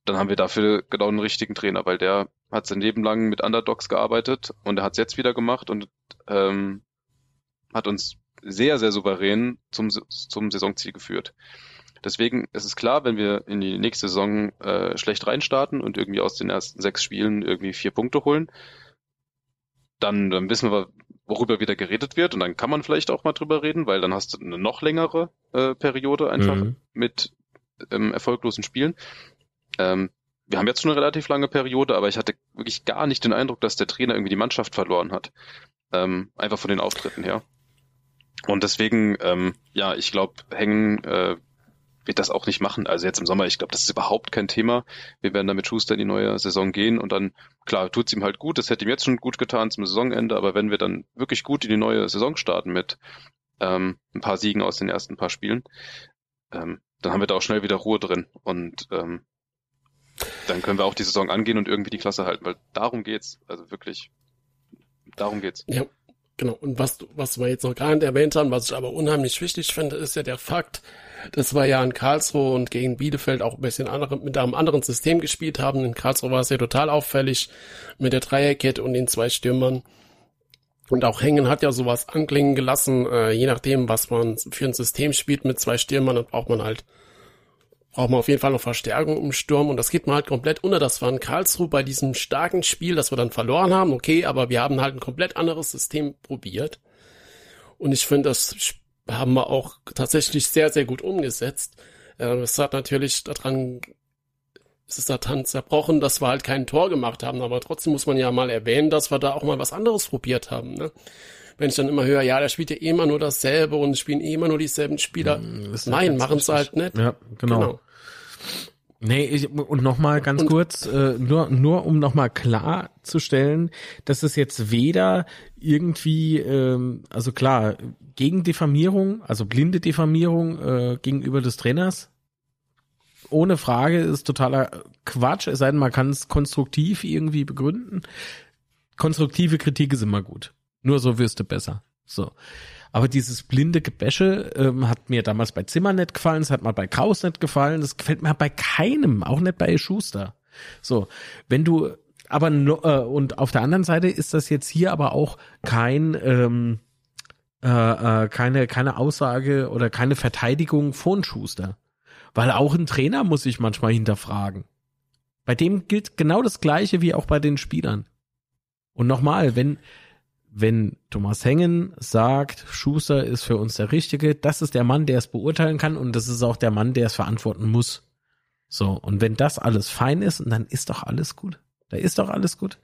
dann haben wir dafür genau einen richtigen Trainer, weil der hat sein Leben lang mit Underdogs gearbeitet und er hat es jetzt wieder gemacht und ähm, hat uns sehr, sehr souverän zum, zum Saisonziel geführt. Deswegen ist es klar, wenn wir in die nächste Saison äh, schlecht reinstarten und irgendwie aus den ersten sechs Spielen irgendwie vier Punkte holen, dann, dann wissen wir, worüber wieder geredet wird und dann kann man vielleicht auch mal drüber reden, weil dann hast du eine noch längere äh, Periode einfach mhm. mit ähm, erfolglosen Spielen. Ähm, wir haben jetzt schon eine relativ lange Periode, aber ich hatte wirklich gar nicht den Eindruck, dass der Trainer irgendwie die Mannschaft verloren hat. Ähm, einfach von den Auftritten her. Und deswegen, ähm, ja, ich glaube, Hängen äh, wird das auch nicht machen. Also jetzt im Sommer, ich glaube, das ist überhaupt kein Thema. Wir werden da mit Schuster in die neue Saison gehen und dann, klar, tut's ihm halt gut. Das hätte ihm jetzt schon gut getan zum Saisonende, aber wenn wir dann wirklich gut in die neue Saison starten mit ähm, ein paar Siegen aus den ersten paar Spielen, ähm, dann haben wir da auch schnell wieder Ruhe drin und ähm, dann können wir auch die Saison angehen und irgendwie die Klasse halten, weil darum geht's. Also wirklich, darum geht's. Ja, genau. Und was, was wir jetzt noch gar nicht erwähnt haben, was ich aber unheimlich wichtig finde, ist ja der Fakt, dass wir ja in Karlsruhe und gegen Bielefeld auch ein bisschen andere, mit einem anderen System gespielt haben. In Karlsruhe war es ja total auffällig mit der Dreierkette und den zwei Stürmern. Und auch Hängen hat ja sowas anklingen gelassen, äh, je nachdem, was man für ein System spielt mit zwei Stürmern, dann braucht man halt, braucht man auf jeden Fall noch Verstärkung im Sturm und das geht man halt komplett unter. Das war in Karlsruhe bei diesem starken Spiel, das wir dann verloren haben, okay, aber wir haben halt ein komplett anderes System probiert. Und ich finde, das haben wir auch tatsächlich sehr, sehr gut umgesetzt. Äh, es hat natürlich daran, es ist daran zerbrochen, dass wir halt kein Tor gemacht haben, aber trotzdem muss man ja mal erwähnen, dass wir da auch mal was anderes probiert haben. Ne? Wenn ich dann immer höre, ja, der spielt ja eh immer nur dasselbe und spielen eh immer nur dieselben Spieler. Hm, Nein, machen es halt nicht. Ja, genau. genau. Nee, ich, und nochmal ganz und, kurz, äh, nur, nur um nochmal klarzustellen, dass es jetzt weder irgendwie, ähm, also klar, gegen Diffamierung, also blinde Diffamierung äh, gegenüber des Trainers, ohne Frage ist totaler Quatsch, es sei denn, man kann es konstruktiv irgendwie begründen. Konstruktive Kritik ist immer gut. Nur so wirst du besser. So. Aber dieses blinde Gebäsche ähm, hat mir damals bei Zimmer nicht gefallen, es hat mal bei Kraus nicht gefallen, das gefällt mir bei keinem, auch nicht bei Schuster. So, wenn du aber äh, und auf der anderen Seite ist das jetzt hier aber auch kein ähm, äh, äh, keine keine Aussage oder keine Verteidigung von Schuster, weil auch ein Trainer muss sich manchmal hinterfragen. Bei dem gilt genau das Gleiche wie auch bei den Spielern. Und nochmal, wenn wenn Thomas Hengen sagt, Schuster ist für uns der Richtige, das ist der Mann, der es beurteilen kann und das ist auch der Mann, der es verantworten muss. So, und wenn das alles fein ist, dann ist doch alles gut. Da ist doch alles gut.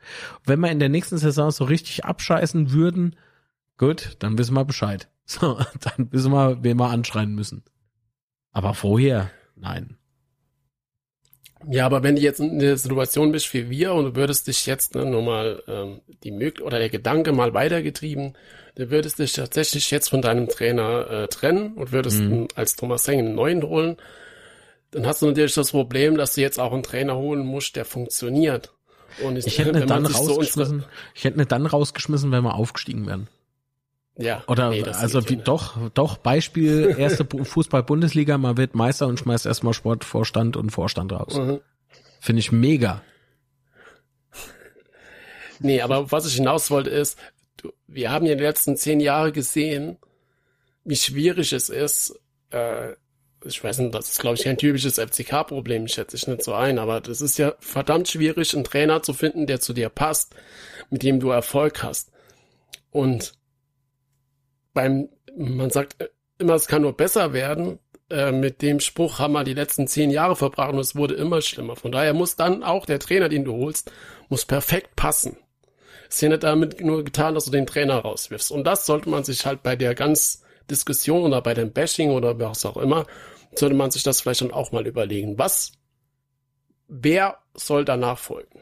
wenn wir in der nächsten Saison so richtig abscheißen würden, gut, dann wissen wir Bescheid. So, dann wissen wir, wen wir anschreien müssen. Aber vorher, nein. Ja, aber wenn du jetzt in der Situation bist wie wir und du würdest dich jetzt ne, nur mal ähm, die Möglichkeit oder der Gedanke mal weitergetrieben, du würdest dich tatsächlich jetzt von deinem Trainer äh, trennen und würdest mhm. als Thomas Heng einen neuen holen, dann hast du natürlich das Problem, dass du jetzt auch einen Trainer holen musst, der funktioniert. Und ich, ich hätte nicht dann rausgeschmissen, so ich hätte nicht dann rausgeschmissen, wenn wir aufgestiegen wären. Ja. Oder nee, also wie, doch, doch, Beispiel erste Fußball-Bundesliga, man wird Meister und schmeißt erstmal Sportvorstand und Vorstand raus. Mhm. Finde ich mega. Nee, aber was ich hinaus wollte ist, wir haben ja die letzten zehn Jahre gesehen, wie schwierig es ist, äh, ich weiß nicht, das ist glaube ich kein typisches FCK-Problem, schätze ich nicht so ein, aber das ist ja verdammt schwierig, einen Trainer zu finden, der zu dir passt, mit dem du Erfolg hast. Und beim, man sagt immer, es kann nur besser werden, äh, mit dem Spruch haben wir die letzten zehn Jahre verbracht und es wurde immer schlimmer. Von daher muss dann auch der Trainer, den du holst, muss perfekt passen. Ist ja nicht damit nur getan, dass du den Trainer rauswirfst. Und das sollte man sich halt bei der ganz Diskussion oder bei dem Bashing oder was auch immer, sollte man sich das vielleicht dann auch mal überlegen. Was, wer soll danach folgen?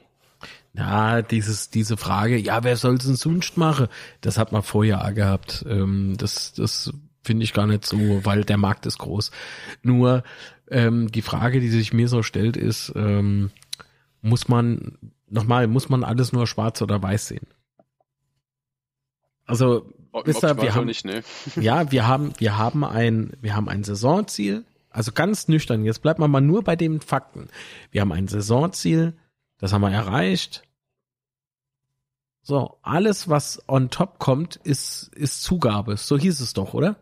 Ja, dieses, diese Frage, ja, wer soll es denn sonst machen? Das hat man vorher gehabt. Ähm, das, das finde ich gar nicht so, weil der Markt ist groß. Nur ähm, die Frage, die sich mir so stellt, ist, ähm, muss man, nochmal, muss man alles nur schwarz oder weiß sehen? Also, wisst ihr, wir haben, nicht, ne? ja, wir haben, wir haben ein, wir haben ein Saisonziel, also ganz nüchtern, jetzt bleibt man mal nur bei den Fakten. Wir haben ein Saisonziel, das haben wir erreicht. So, alles, was on top kommt, ist, ist Zugabe. So hieß es doch, oder?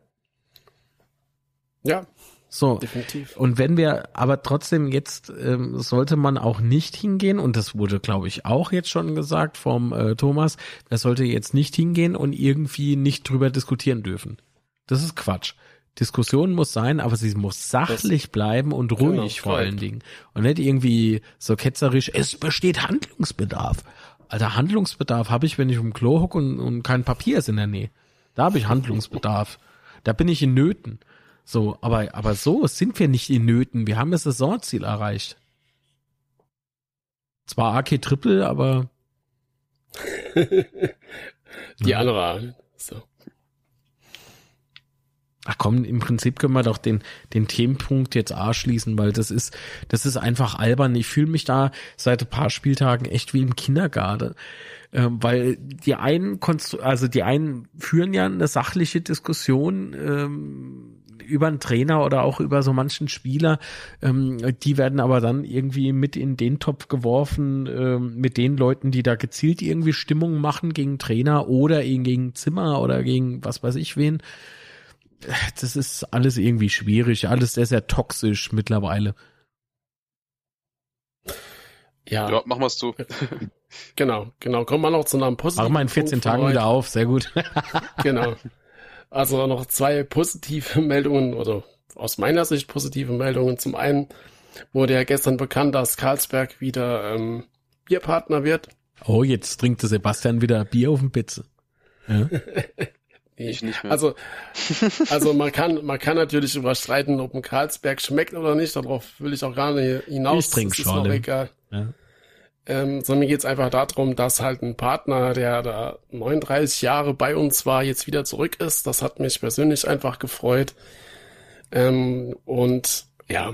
Ja. So. Definitiv. Und wenn wir, aber trotzdem jetzt ähm, sollte man auch nicht hingehen, und das wurde, glaube ich, auch jetzt schon gesagt vom äh, Thomas, er sollte jetzt nicht hingehen und irgendwie nicht drüber diskutieren dürfen. Das ist Quatsch. Diskussion muss sein, aber sie muss sachlich das, bleiben und genau, ruhig genau, vor allen Dingen. Und nicht irgendwie so ketzerisch, es besteht Handlungsbedarf. Alter, Handlungsbedarf habe ich, wenn ich um Klo hocke und, und kein Papier ist in der Nähe. Da habe ich Handlungsbedarf. Da bin ich in Nöten. So, aber, aber so sind wir nicht in Nöten. Wir haben das Saisonziel erreicht. Zwar AK Triple, aber. Die andere. So. Ach komm, im Prinzip können wir doch den, den Themenpunkt jetzt A schließen, weil das ist, das ist einfach albern. Ich fühle mich da seit ein paar Spieltagen echt wie im Kindergarten. Ähm, weil die einen, also die einen führen ja eine sachliche Diskussion ähm, über einen Trainer oder auch über so manchen Spieler. Ähm, die werden aber dann irgendwie mit in den Topf geworfen ähm, mit den Leuten, die da gezielt irgendwie Stimmung machen gegen Trainer oder gegen Zimmer oder gegen was weiß ich wen das ist alles irgendwie schwierig, alles sehr, sehr toxisch mittlerweile. Ja. ja machen wir es zu. genau, genau. Kommen wir noch zu einem positiven. Machen wir in 14 Tagen wieder auf, sehr gut. genau. Also noch zwei positive Meldungen oder aus meiner Sicht positive Meldungen. Zum einen wurde ja gestern bekannt, dass Karlsberg wieder ähm, Bierpartner wird. Oh, jetzt trinkt der Sebastian wieder Bier auf den Pizza. Ja. Ich nicht mehr. Also, also man kann, man kann natürlich überstreiten, ob ein Karlsberg schmeckt oder nicht. Darauf will ich auch gar nicht hinaus. Ich trinke schon. egal. Ja. Ähm, sondern mir geht's einfach darum, dass halt ein Partner, der da 39 Jahre bei uns war, jetzt wieder zurück ist. Das hat mich persönlich einfach gefreut. Ähm, und ja,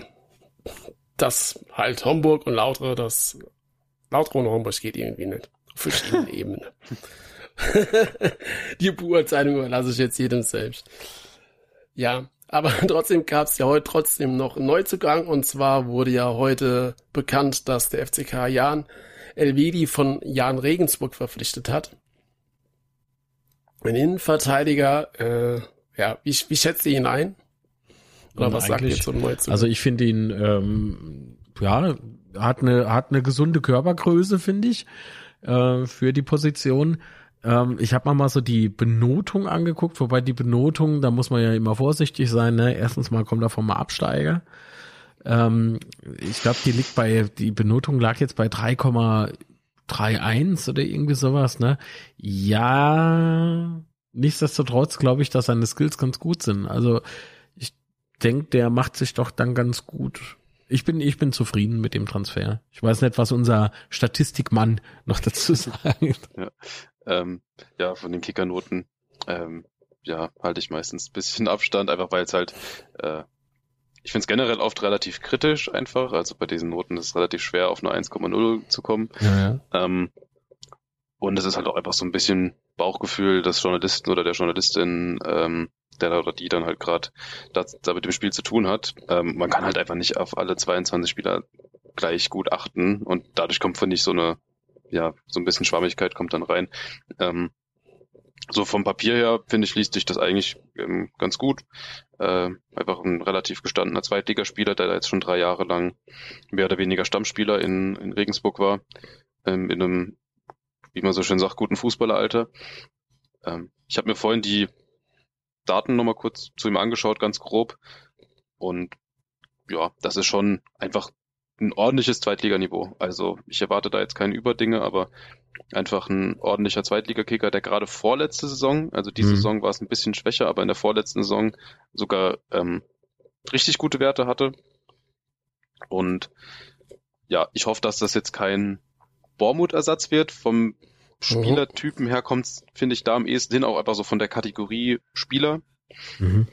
dass halt Homburg und Lautre, das Lautre und Homburg geht irgendwie nicht. Auf verschiedenen Ebenen. die Beurteilung überlasse ich jetzt jedem selbst. Ja, aber trotzdem gab es ja heute trotzdem noch einen Neuzugang und zwar wurde ja heute bekannt, dass der FCK Jan Elvedi von Jan Regensburg verpflichtet hat. Ein Innenverteidiger, äh, ja, wie, wie schätzt ihr ihn ein? Oder was sagt ihr zum Neuzugang? Also ich finde ihn, ähm, ja, hat eine, hat eine gesunde Körpergröße, finde ich, äh, für die Position. Ähm, ich habe mal so die Benotung angeguckt, wobei die Benotung, da muss man ja immer vorsichtig sein. Ne? Erstens mal kommt davon mal Absteiger. Ähm, ich glaube, die liegt bei, die Benotung lag jetzt bei 3,31 oder irgendwie sowas. Ne? Ja, nichtsdestotrotz glaube ich, dass seine Skills ganz gut sind. Also ich denke, der macht sich doch dann ganz gut. Ich bin, ich bin zufrieden mit dem Transfer. Ich weiß nicht, was unser Statistikmann noch dazu sagt. Ja, ähm, ja, von den Kickernoten, ähm, ja, halte ich meistens ein bisschen Abstand, einfach weil es halt, äh, ich finde es generell oft relativ kritisch einfach. Also bei diesen Noten ist es relativ schwer, auf eine 1,0 zu kommen. Ja, ja. Ähm, und es ist halt auch einfach so ein bisschen Bauchgefühl des Journalisten oder der Journalistin, ähm, der oder die dann halt gerade da, da mit dem Spiel zu tun hat. Ähm, man kann halt einfach nicht auf alle 22 Spieler gleich gut achten und dadurch kommt, finde ich, so eine ja, so ein bisschen Schwammigkeit kommt dann rein. Ähm, so vom Papier her, finde ich, liest sich das eigentlich ähm, ganz gut. Äh, einfach ein relativ gestandener Zweitligaspieler, der da jetzt schon drei Jahre lang mehr oder weniger Stammspieler in, in Regensburg war, ähm, in einem, wie man so schön sagt, guten Fußballeralter. Ähm, ich habe mir vorhin die Daten nochmal kurz zu ihm angeschaut, ganz grob. Und ja, das ist schon einfach ein ordentliches Zweitliganiveau. Also ich erwarte da jetzt keine Überdinge, aber einfach ein ordentlicher Zweitligakicker, der gerade vorletzte Saison, also diese mhm. Saison war es ein bisschen schwächer, aber in der vorletzten Saison sogar ähm, richtig gute Werte hatte. Und ja, ich hoffe, dass das jetzt kein Bormut-Ersatz wird. Vom mhm. Spielertypen her kommt finde ich, da am ehesten hin, auch einfach so von der Kategorie Spieler. Mhm.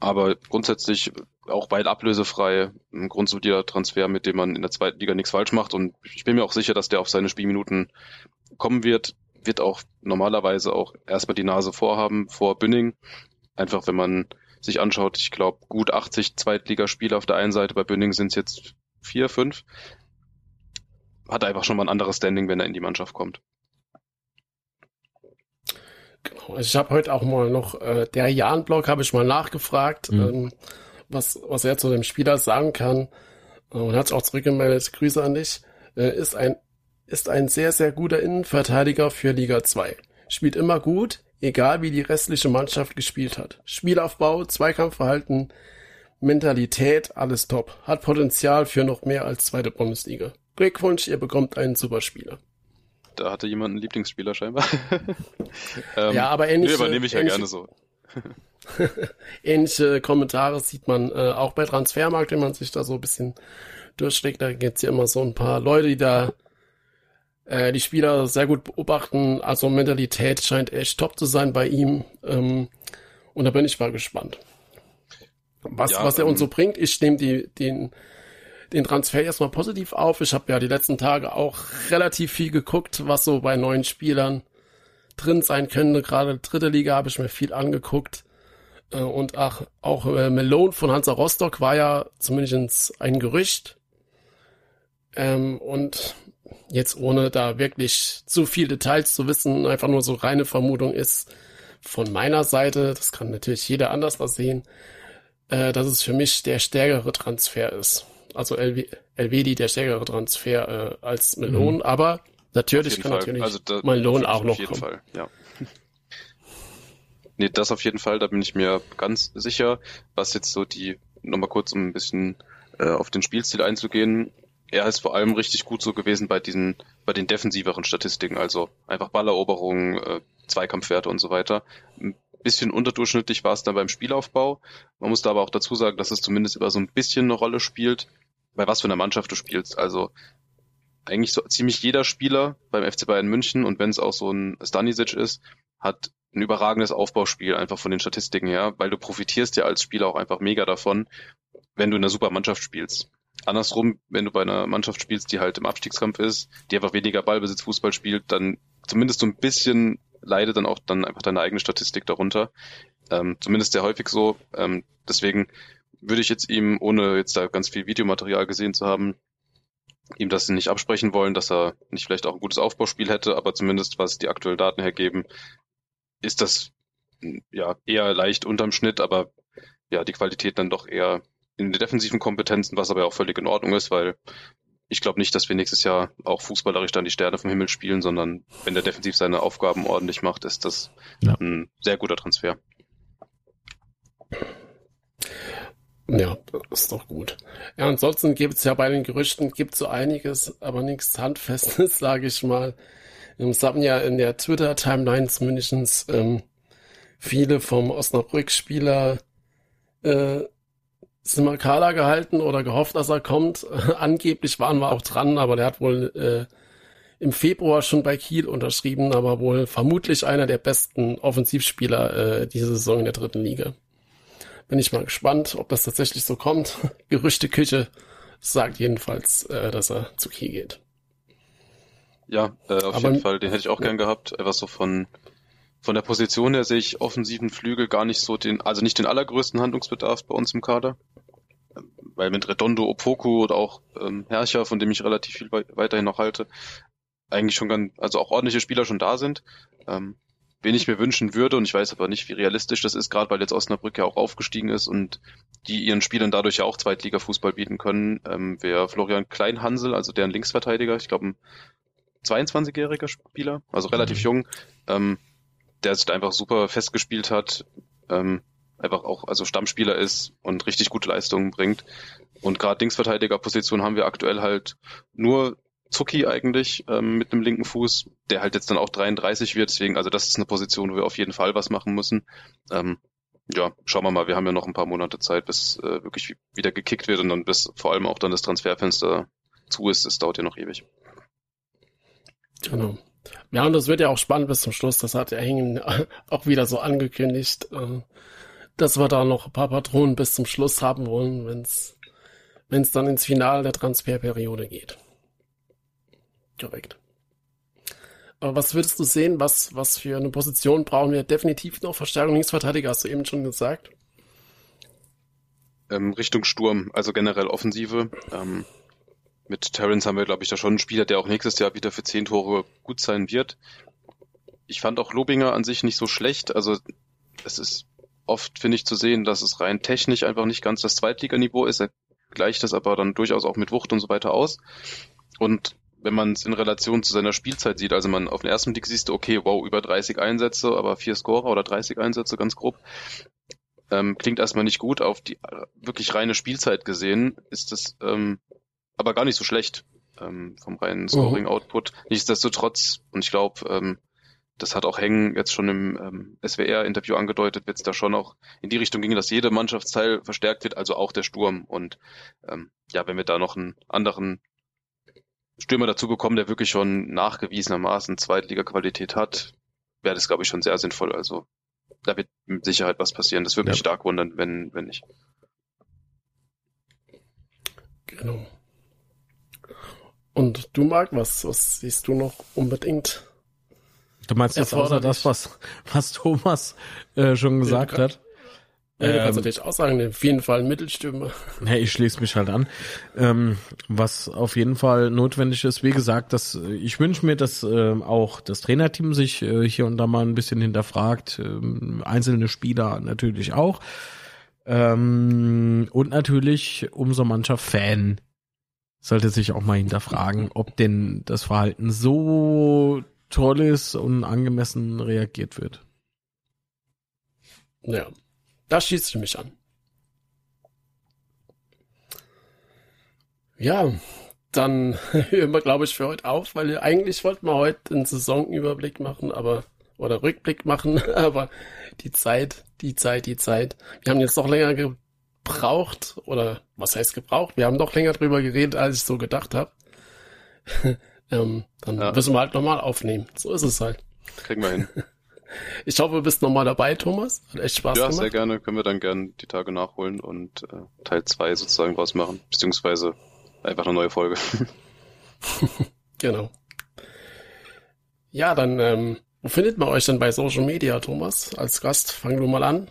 Aber grundsätzlich auch weit ablösefrei, ein grundsolider Transfer, mit dem man in der zweiten Liga nichts falsch macht. Und ich bin mir auch sicher, dass der auf seine Spielminuten kommen wird. Wird auch normalerweise auch erstmal die Nase vorhaben vor Bünning. Einfach wenn man sich anschaut, ich glaube, gut 80 Zweitligaspiele auf der einen Seite, bei Bünning sind es jetzt vier, fünf. Hat einfach schon mal ein anderes Standing, wenn er in die Mannschaft kommt. Genau, also ich habe heute auch mal noch, äh, der Jan-Blog habe ich mal nachgefragt, mhm. ähm, was, was er zu dem Spieler sagen kann. Und hat sich auch zurückgemeldet, Grüße an dich. Äh, ist ein, ist ein sehr, sehr guter Innenverteidiger für Liga 2. Spielt immer gut, egal wie die restliche Mannschaft gespielt hat. Spielaufbau, Zweikampfverhalten, Mentalität, alles top. Hat Potenzial für noch mehr als zweite Bundesliga. Glückwunsch, ihr bekommt einen Superspieler. Da hatte jemand einen Lieblingsspieler scheinbar. ähm, ja, aber ähnliche, nee, übernehme ich ja gerne so. ähnliche Kommentare sieht man äh, auch bei Transfermarkt, wenn man sich da so ein bisschen durchschlägt. Da gibt's ja immer so ein paar Leute, die da äh, die Spieler sehr gut beobachten. Also Mentalität scheint echt top zu sein bei ihm. Ähm, und da bin ich mal gespannt. Was, ja, was er uns so ähm, bringt, ich nehme die, den, den Transfer erstmal positiv auf. Ich habe ja die letzten Tage auch relativ viel geguckt, was so bei neuen Spielern drin sein könnte. Gerade dritte Liga habe ich mir viel angeguckt. Äh, und ach, auch äh, Malone von Hansa Rostock war ja zumindest ein Gerücht. Ähm, und jetzt ohne da wirklich zu viel Details zu wissen, einfach nur so reine Vermutung ist von meiner Seite, das kann natürlich jeder anders sehen, äh, dass es für mich der stärkere Transfer ist. Also LW, LWD der stärkere Transfer äh, als Melon, mhm. aber natürlich kann Fall. natürlich also da, Melon auch noch kommen. Fall, ja. Nee, das auf jeden Fall, da bin ich mir ganz sicher, was jetzt so die, nochmal kurz um ein bisschen äh, auf den Spielstil einzugehen, er ist vor allem richtig gut so gewesen bei diesen, bei den defensiveren Statistiken, also einfach Balleroberungen, äh, Zweikampfwerte und so weiter. Ein bisschen unterdurchschnittlich war es dann beim Spielaufbau. Man muss da aber auch dazu sagen, dass es zumindest über so ein bisschen eine Rolle spielt, bei was für einer Mannschaft du spielst. Also eigentlich so ziemlich jeder Spieler beim FC Bayern München und wenn es auch so ein Stanisic ist, hat ein überragendes Aufbauspiel einfach von den Statistiken her, weil du profitierst ja als Spieler auch einfach mega davon, wenn du in einer super Mannschaft spielst. Andersrum, wenn du bei einer Mannschaft spielst, die halt im Abstiegskampf ist, die einfach weniger Ballbesitz Fußball spielt, dann zumindest so ein bisschen leidet dann auch dann einfach deine eigene Statistik darunter. Ähm, zumindest sehr häufig so. Ähm, deswegen würde ich jetzt ihm, ohne jetzt da ganz viel Videomaterial gesehen zu haben, ihm das nicht absprechen wollen, dass er nicht vielleicht auch ein gutes Aufbauspiel hätte, aber zumindest was die aktuellen Daten hergeben, ist das ja eher leicht unterm Schnitt, aber ja, die Qualität dann doch eher in den defensiven Kompetenzen, was aber auch völlig in Ordnung ist, weil ich glaube nicht, dass wir nächstes Jahr auch fußballerisch dann die Sterne vom Himmel spielen, sondern wenn der defensiv seine Aufgaben ordentlich macht, ist das ja. ein sehr guter Transfer. Ja, das ist doch gut. Ja, ansonsten gibt es ja bei den Gerüchten gibt so einiges, aber nichts Handfestes, sage ich mal. Es haben ja in der Twitter-Timeline zumindest ähm, viele vom Osnabrück-Spieler äh, Simakala gehalten oder gehofft, dass er kommt. Angeblich waren wir auch dran, aber der hat wohl äh, im Februar schon bei Kiel unterschrieben, aber wohl vermutlich einer der besten Offensivspieler äh, diese Saison in der dritten Liga. Bin ich mal gespannt, ob das tatsächlich so kommt. Gerüchteküche sagt jedenfalls, äh, dass er zu Kiel geht. Ja, äh, auf aber, jeden Fall, den hätte ich auch gern gehabt. War so von von der Position her sehe ich offensiven Flügel gar nicht so den, also nicht den allergrößten Handlungsbedarf bei uns im Kader weil mit Redondo, Opoku oder auch ähm, Herrscher, von dem ich relativ viel weiterhin noch halte, eigentlich schon ganz, also auch ordentliche Spieler schon da sind. Ähm, wen ich mir wünschen würde, und ich weiß aber nicht, wie realistisch das ist, gerade weil jetzt Osnabrück ja auch aufgestiegen ist und die ihren Spielern dadurch ja auch Zweitliga-Fußball bieten können, ähm, wäre Florian Kleinhansel, also deren Linksverteidiger, ich glaube ein 22-jähriger Spieler, also relativ mhm. jung, ähm, der sich da einfach super festgespielt hat, ähm, einfach auch also Stammspieler ist und richtig gute Leistungen bringt. Und gerade Linksverteidigerposition haben wir aktuell halt nur Zucki eigentlich ähm, mit einem linken Fuß, der halt jetzt dann auch 33 wird. Deswegen, also das ist eine Position, wo wir auf jeden Fall was machen müssen. Ähm, ja, schauen wir mal. Wir haben ja noch ein paar Monate Zeit, bis äh, wirklich wieder gekickt wird und dann bis vor allem auch dann das Transferfenster zu ist. Das dauert ja noch ewig. Genau. Ja, und das wird ja auch spannend bis zum Schluss. Das hat der Hängen auch wieder so angekündigt, äh, dass wir da noch ein paar Patronen bis zum Schluss haben wollen, wenn es wenn es dann ins Finale der Transferperiode geht. Korrekt. Aber was würdest du sehen? Was, was für eine Position brauchen wir? Definitiv noch Verstärkung Linksverteidiger, hast du eben schon gesagt. Ähm, Richtung Sturm, also generell Offensive. Ähm, mit Terrence haben wir, glaube ich, da schon einen Spieler, der auch nächstes Jahr wieder für zehn Tore gut sein wird. Ich fand auch Lobinger an sich nicht so schlecht. Also es ist oft, finde ich, zu sehen, dass es rein technisch einfach nicht ganz das Zweitliganiveau ist. Er gleicht das aber dann durchaus auch mit Wucht und so weiter aus. Und wenn man es in Relation zu seiner Spielzeit sieht, also man auf den ersten Blick siehst okay, wow, über 30 Einsätze, aber vier Scorer oder 30 Einsätze, ganz grob. Ähm, klingt erstmal nicht gut. Auf die wirklich reine Spielzeit gesehen ist das ähm, aber gar nicht so schlecht ähm, vom reinen mhm. Scoring-Output. Nichtsdestotrotz, und ich glaube, ähm, das hat auch Hängen jetzt schon im ähm, SWR-Interview angedeutet, wird es da schon auch in die Richtung gehen, dass jeder Mannschaftsteil verstärkt wird, also auch der Sturm. Und ähm, ja, wenn wir da noch einen anderen Stürmer dazu bekommen, der wirklich schon nachgewiesenermaßen Zweitliga-Qualität hat, wäre das, glaube ich, schon sehr sinnvoll. Also da wird mit Sicherheit was passieren. Das würde mich ja. stark wundern, wenn, wenn nicht. Genau. Und du, Marc, was, was siehst du noch unbedingt? Du meinst jetzt außer das, was, was Thomas äh, schon gesagt ja, hat? Ja, du kannst ähm, natürlich auch sagen, auf jeden Fall ein Mittelstürmer. Ja, ich schließe mich halt an. Ähm, was auf jeden Fall notwendig ist, wie gesagt, dass ich wünsche mir, dass äh, auch das Trainerteam sich äh, hier und da mal ein bisschen hinterfragt, äh, einzelne Spieler natürlich auch. Ähm, und natürlich umso mancher Fan sollte sich auch mal hinterfragen, ob denn das Verhalten so toll ist und angemessen reagiert wird. Ja, da schießt du mich an. Ja, dann hören wir, glaube ich, für heute auf, weil eigentlich wollten wir heute einen Saisonüberblick machen, aber oder Rückblick machen, aber die Zeit, die Zeit, die Zeit. Wir haben jetzt noch länger gebraucht, oder was heißt gebraucht? Wir haben doch länger drüber geredet, als ich so gedacht habe. ähm, dann ja. müssen wir halt nochmal aufnehmen. So ist es halt. Kriegen wir hin. Ich hoffe, du bist nochmal dabei, Thomas. Hat echt Spaß ja, gemacht. Ja, sehr gerne. Können wir dann gerne die Tage nachholen und äh, Teil 2 sozusagen draus machen. Beziehungsweise einfach eine neue Folge. genau. Ja, dann, ähm, wo findet man euch denn bei Social Media, Thomas? Als Gast, fang du mal an.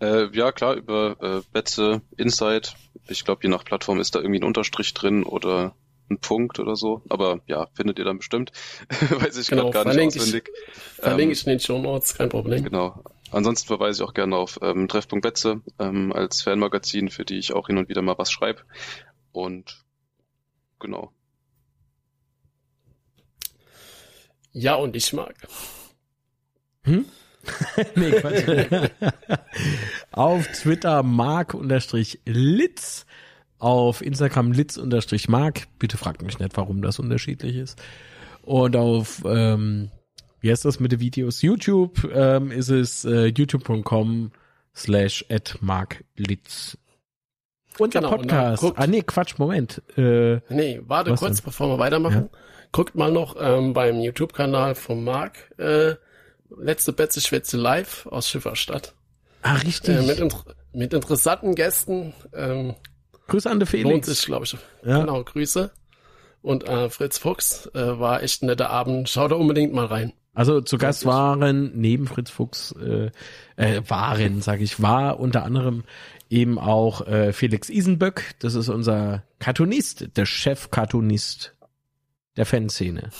Äh, ja, klar, über äh, Betze, Insight. Ich glaube, je nach Plattform ist da irgendwie ein Unterstrich drin oder ein Punkt oder so. Aber ja, findet ihr dann bestimmt. Weiß ich genau, gerade gar nicht auswendig. Ich, verlinke ähm, ich in den Show Notes, kein Problem. Genau. Ansonsten verweise ich auch gerne auf ähm, Treffpunkt Betze ähm, als Fanmagazin, für die ich auch hin und wieder mal was schreibe. Und genau. Ja, und ich mag. Hm? nee, Quatsch. auf Twitter mark-litz, auf Instagram litz-mark. Bitte fragt mich nicht, warum das unterschiedlich ist. Und auf, ähm, wie heißt das mit den Videos? YouTube ähm, ist es äh, youtube.com slash at marklitz. Unser genau, Podcast. Ah nee, Quatsch, Moment. Äh, nee, warte kurz, denn? bevor wir weitermachen. Ja? Guckt mal noch ähm, beim YouTube-Kanal von Marc äh, letzte Betze Schwätze live aus Schifferstadt. Ah, richtig. Äh, mit, inter mit interessanten Gästen. Ähm, Grüße an den Felix. Lohnt sich, glaube ich. Ja. Genau, Grüße. Und äh, Fritz Fuchs äh, war echt ein netter Abend. Schau da unbedingt mal rein. Also zu Gast waren neben Fritz Fuchs äh, äh, waren, sage ich, war unter anderem eben auch äh, Felix Isenböck. Das ist unser Cartoonist, der Chef-Cartoonist der Fanszene.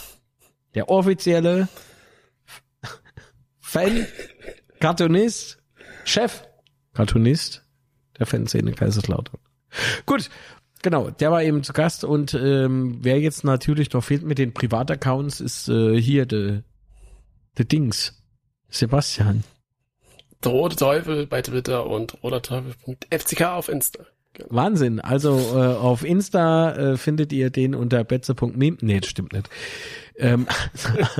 Der offizielle Fan, Cartoonist, Chef, Cartoonist der Fanszene Kaiserslautern. Gut, genau, der war eben zu Gast und ähm, wer jetzt natürlich noch fehlt mit den Privataccounts ist äh, hier der de Dings, Sebastian. der Rote Teufel bei Twitter und roterteufel.fck auf Insta. Genau. Wahnsinn. Also äh, auf Insta äh, findet ihr den unter betze.meme. Nee, das stimmt nicht. Ähm,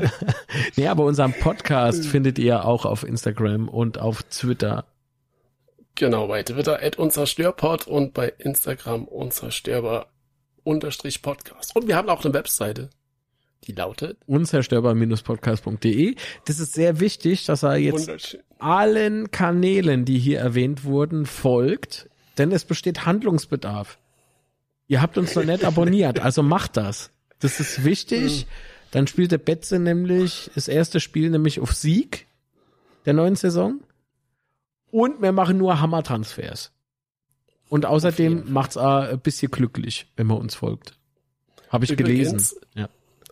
nee, aber unseren Podcast findet ihr auch auf Instagram und auf Twitter. Genau, bei Twitter at unzerstörpod und bei Instagram unzerstörbar unterstrich Podcast. Und wir haben auch eine Webseite, die lautet unzerstörbar-podcast.de. Das ist sehr wichtig, dass er jetzt allen Kanälen, die hier erwähnt wurden, folgt denn es besteht Handlungsbedarf. Ihr habt uns noch nicht abonniert, also macht das. Das ist wichtig. Dann spielt der Betze nämlich das erste Spiel nämlich auf Sieg der neuen Saison. Und wir machen nur Hammer-Transfers. Und außerdem macht's auch ein bisschen glücklich, wenn man uns folgt. Habe ich Übrigens, gelesen. Ja.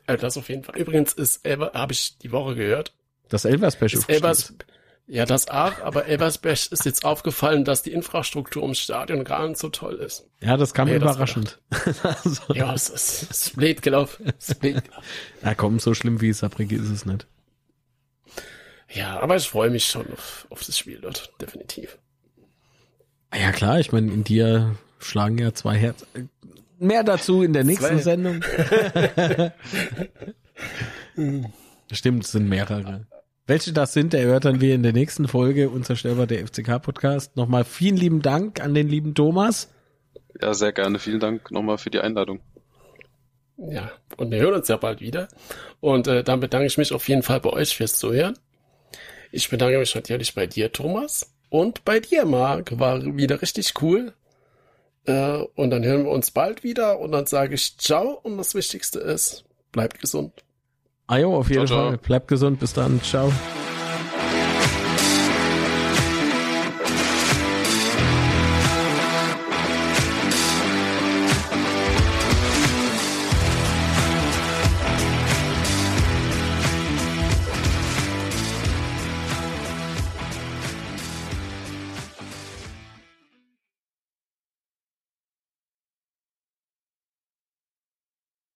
Äh, das auf jeden Fall. Übrigens ist habe ich die Woche gehört. Das Elver-Special. Elvers, ja, das auch, aber Elversberg ist jetzt aufgefallen, dass die Infrastruktur ums Stadion gar nicht so toll ist. Ja, das kam nee, überraschend. Das ja, es ist, blöd gelaufen. Ja, komm, so schlimm wie Saarbrücke ist es nicht. Ja, aber ich freue mich schon auf, auf das Spiel dort, definitiv. Ja, klar, ich meine, in dir schlagen ja zwei Herzen. Mehr dazu in der nächsten zwei. Sendung. Stimmt, es sind mehrere. Welche das sind, erörtern wir in der nächsten Folge Unzerstörbar der FCK Podcast. Nochmal vielen lieben Dank an den lieben Thomas. Ja, sehr gerne. Vielen Dank nochmal für die Einladung. Ja, und wir hören uns ja bald wieder. Und äh, dann bedanke ich mich auf jeden Fall bei euch fürs Zuhören. Ich bedanke mich natürlich bei dir, Thomas. Und bei dir, Marc. War wieder richtig cool. Äh, und dann hören wir uns bald wieder. Und dann sage ich ciao. Und das Wichtigste ist, bleibt gesund. Ajo, auf jeden ciao, Fall. Ciao. Bleibt gesund. Bis dann. Ciao.